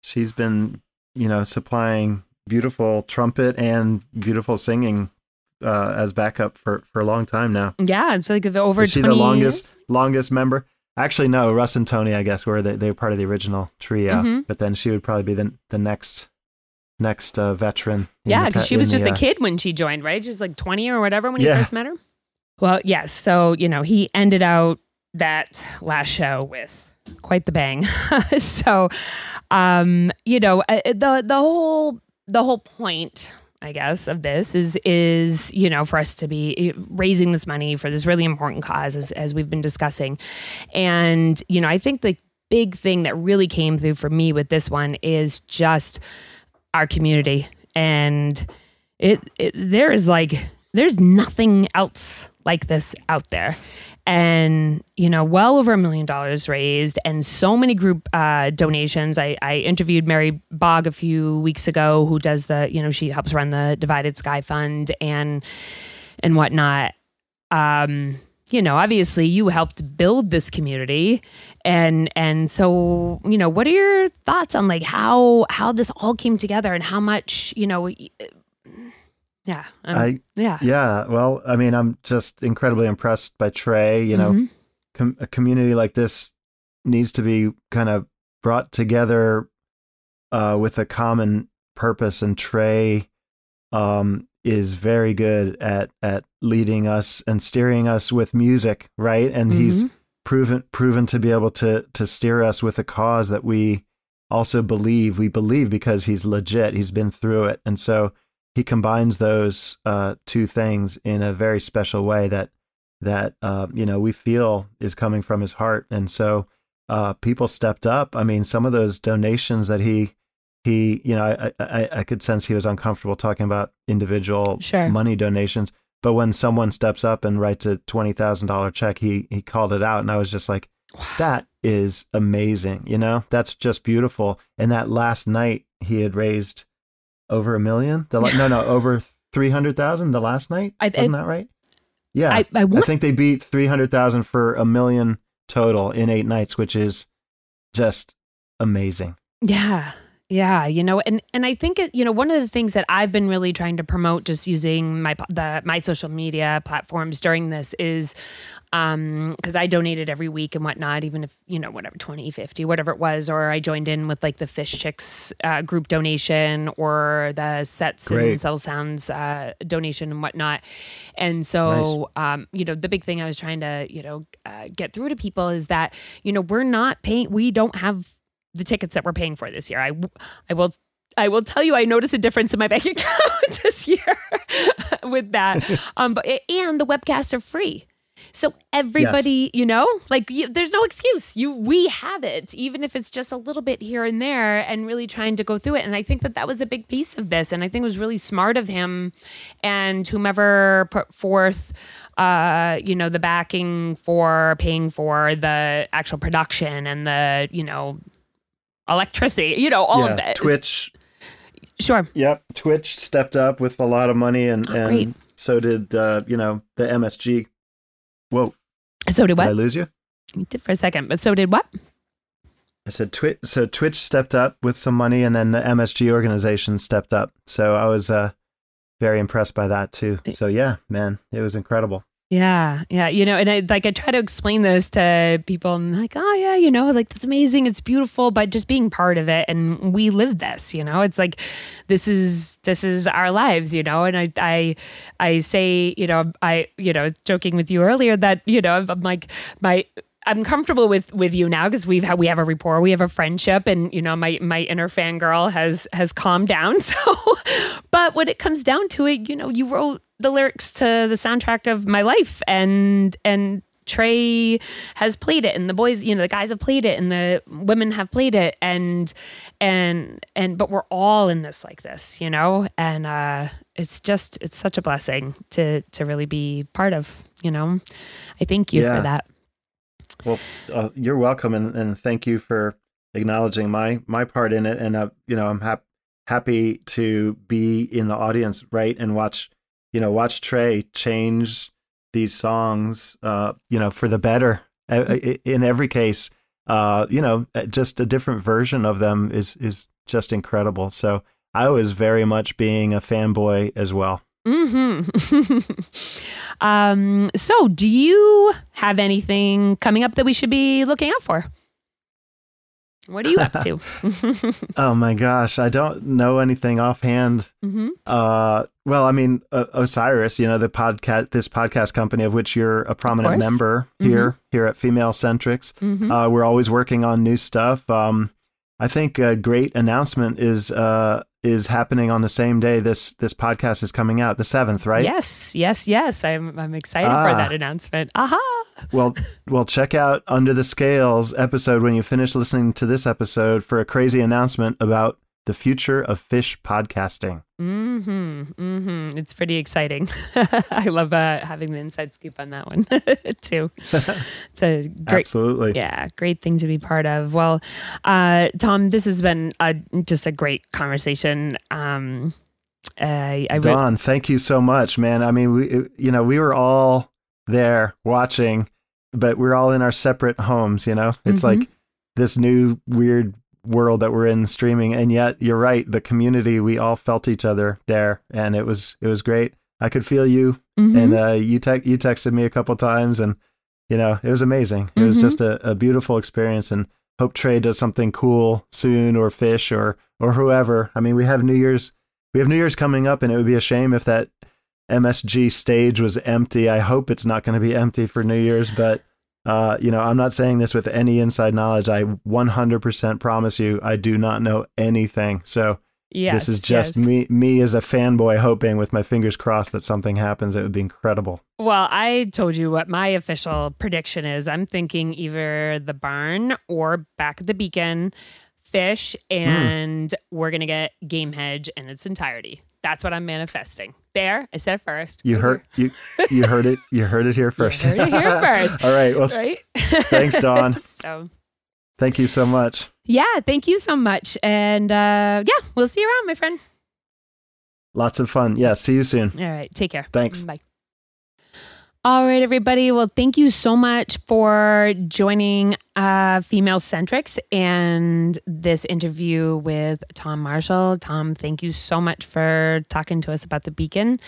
she's been, you know, supplying beautiful trumpet and beautiful singing uh, as backup for for a long time now. Yeah, it's like the over Is she 20 the longest years. longest member? Actually, no. Russ and Tony, I guess, were they they were part of the original trio, Mhm. but then she would probably be the the next next uh, veteran. Yeah, because she was just the, a uh, kid when she joined, right? She was like 20 or whatever when you Yeah. first met her. Well, yes. So, you know, he ended out that last show with quite the bang. [laughs] so, um, you know, uh, the the whole the whole point I guess of this is is you know for us to be eh, raising this money for this really important cause as as we've been discussing. And you know, I think the big thing that really came through for me with this one is just our community and it, it there is like there's nothing else like this out there and you know well over a million dollars raised and so many group uh, donations. I, I interviewed mary bog a few weeks ago who does the you know she helps run the divided sky fund and and whatnot. Um you know obviously you helped build this community and and so you know what are your thoughts on like how how this all came together and how much you know yeah um, I yeah yeah. Well, I mean, I'm just incredibly impressed by Trey. You know, Mhm. com- a community like this needs to be kind of brought together uh, with a common purpose, and Trey um, is very good at at leading us and steering us with music, right? And he's Mhm. proven proven to be able to to steer us with a cause that we also believe. We believe because he's legit. He's been through it, and so he combines those uh, two things in a very special way that that uh, you know we feel is coming from his heart. And so uh, people stepped up. I mean, some of those donations that he he you know I, I I could sense he was uncomfortable talking about individual Sure. money donations. But when someone steps up and writes a twenty thousand dollar check, he he called it out, and I was just like, "That is amazing!" You know, that's just beautiful. And that last night, he had raised over a million. The no, no, [laughs] over three hundred thousand. The last night, I- I- wasn't that right? Yeah, I- I want- think they beat three hundred thousand for a million total in eight nights, which is just amazing. Yeah. Yeah, you know, and and I think it, you know, one of the things that I've been really trying to promote just using my the my social media platforms during this is um because I donated every week and whatnot, even if, you know, whatever 20, 50, whatever it was, or I joined in with like the Phish Chicks uh, group donation or the Sets and Great. Subtle Sounds uh, donation and whatnot. And so, um, you know, the big thing I was trying to, you know, uh, get through to people is that, you know, we're not paying, we don't have the tickets that we're paying for this year. I, I will I will tell you, I noticed a difference in my [laughs] bank account this year [laughs] with that. [laughs] Um, but and the webcasts are free, so everybody, you know, like you, there's no excuse. You we have it, even if it's just a little bit here and there, and really trying to go through it. And I think that that was a big piece of this, and I think it was really smart of him and whomever put forth uh, you know, the backing for paying for the actual production and the, you know, electricity, you know, all of yeah, it. Twitch. Sure. Yep, Twitch stepped up with a lot of money, and Oh, and so did uh, you know the MSG. Whoa, So did did I lose you? You did for a second, but so did what? I said Twitch. So Twitch stepped up with some money, and then the MSG organization stepped up. So I was uh, very impressed by that too. So yeah, man, it was incredible. Yeah, yeah, you know, and I like I try to explain this to people, and like, oh yeah, you know, like that's amazing, it's beautiful, but just being part of it, and we live this, you know, it's like this is this is our lives, you know, and I I I say, you know, I you know, joking with you earlier that you know, I'm, like my. I'm comfortable with with you now because we've had we have a rapport, we have a friendship, and you know my my inner fangirl has has calmed down. [laughs] So, but when it comes down to it, you know, you wrote the lyrics to the soundtrack of my life, and and Trey has played it, and the boys, you know, the guys have played it, and the women have played it, and and and but we're all in this like this, you know, and uh, it's just it's such a blessing to to really be part of, you know. I thank you Yeah. for that. Well, uh, you're welcome, and, and thank you for acknowledging my my part in it. And uh, you know, I'm hap- happy to be in the audience, right, and watch you know watch Trey change these songs, uh, you know, for the better. Uh, In every case, uh, you know, just a different version of them is is just incredible. So I was very much being a fanboy as well. hmm [laughs] um, so, do you have anything coming up that we should be looking out for? What are you up to? [laughs] Oh my gosh, I don't know anything offhand. hmm Uh, well, I mean, uh, Osiris, you know, the podcast, this podcast company of which you're a prominent member here, here at Female Centrics. Mhm. Uh, we're always working on new stuff. Um, I think a great announcement is uh is happening on the same day this this podcast is coming out, the seventh, right? Yes, yes, yes. I'm I'm excited for Ah. that announcement. Aha! Well, well, check out Under the Scales episode when you finish listening to this episode for a crazy announcement about the future of Phish podcasting. Mm-hmm. Mm-hmm. It's pretty exciting. [laughs] I love uh, having the inside scoop on that one [laughs] too. [laughs] It's a great, Absolutely. yeah, great thing to be part of. Well, uh, Tom, this has been a, just a great conversation. Um, uh, I Dawn, thank you so much, man. I mean, we, you know, we were all there watching, but we're all in our separate homes, you know? It's Mhm. like this new weird world that we're in streaming. And yet you're right. The community, we all felt each other there and it was, it was great. I could feel you Mhm. and, uh, you te- you texted me a couple times and, you know, it was amazing. It was Mhm. just a, a beautiful experience and hope Trey does something cool soon or Phish or, or whoever. I mean, we have New Year's, we have New Year's coming up and it would be a shame if that MSG stage was empty. I hope it's not going to be empty for New Year's, but uh, you know, I'm not saying this with any inside knowledge. I 100% promise you, I do not know anything. So yes, this is just yes. me, me as a fanboy, hoping with my fingers crossed that something happens. It would be incredible. Well, I told you what my official prediction is. I'm thinking either the barn or back at the beacon, Phish, and we're gonna get Gamehendge in its entirety. That's what I'm manifesting. There, I said it first. You heard you you heard it. You heard it here [laughs] first. heard it here [laughs] first. All right. Well, right? Thanks, [laughs] Dawn. so thank you so much. yeah, thank you so much. And uh yeah, we'll see you around, my friend. Lots of fun. Yeah. See you soon. All right, take care. Thanks. Bye. All right, everybody. Well, thank you so much for joining uh, Female Centrics and this interview with Tom Marshall. Tom, thank you so much for talking to us about the beacon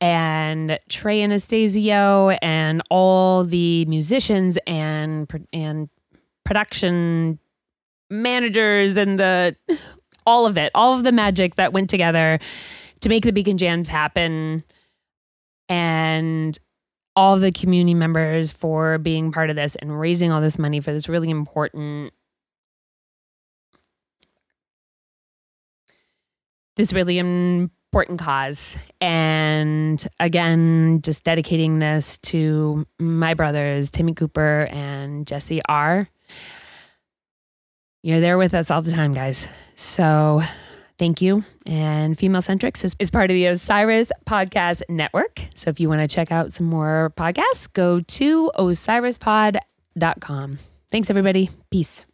and Trey Anastasio and all the musicians and and production managers and the all of it, all of the magic that went together to make the Beacon Jams happen and all the community members for being part of this and raising all this money for this really important this really important cause. And again just dedicating this to my brothers timmy cooper and jesse r. You're there with us all the time guys. So thank you. And female centrics is, is part of the osiris podcast network. So if you want to check out some more podcasts go to osirispod.com thanks everybody. Peace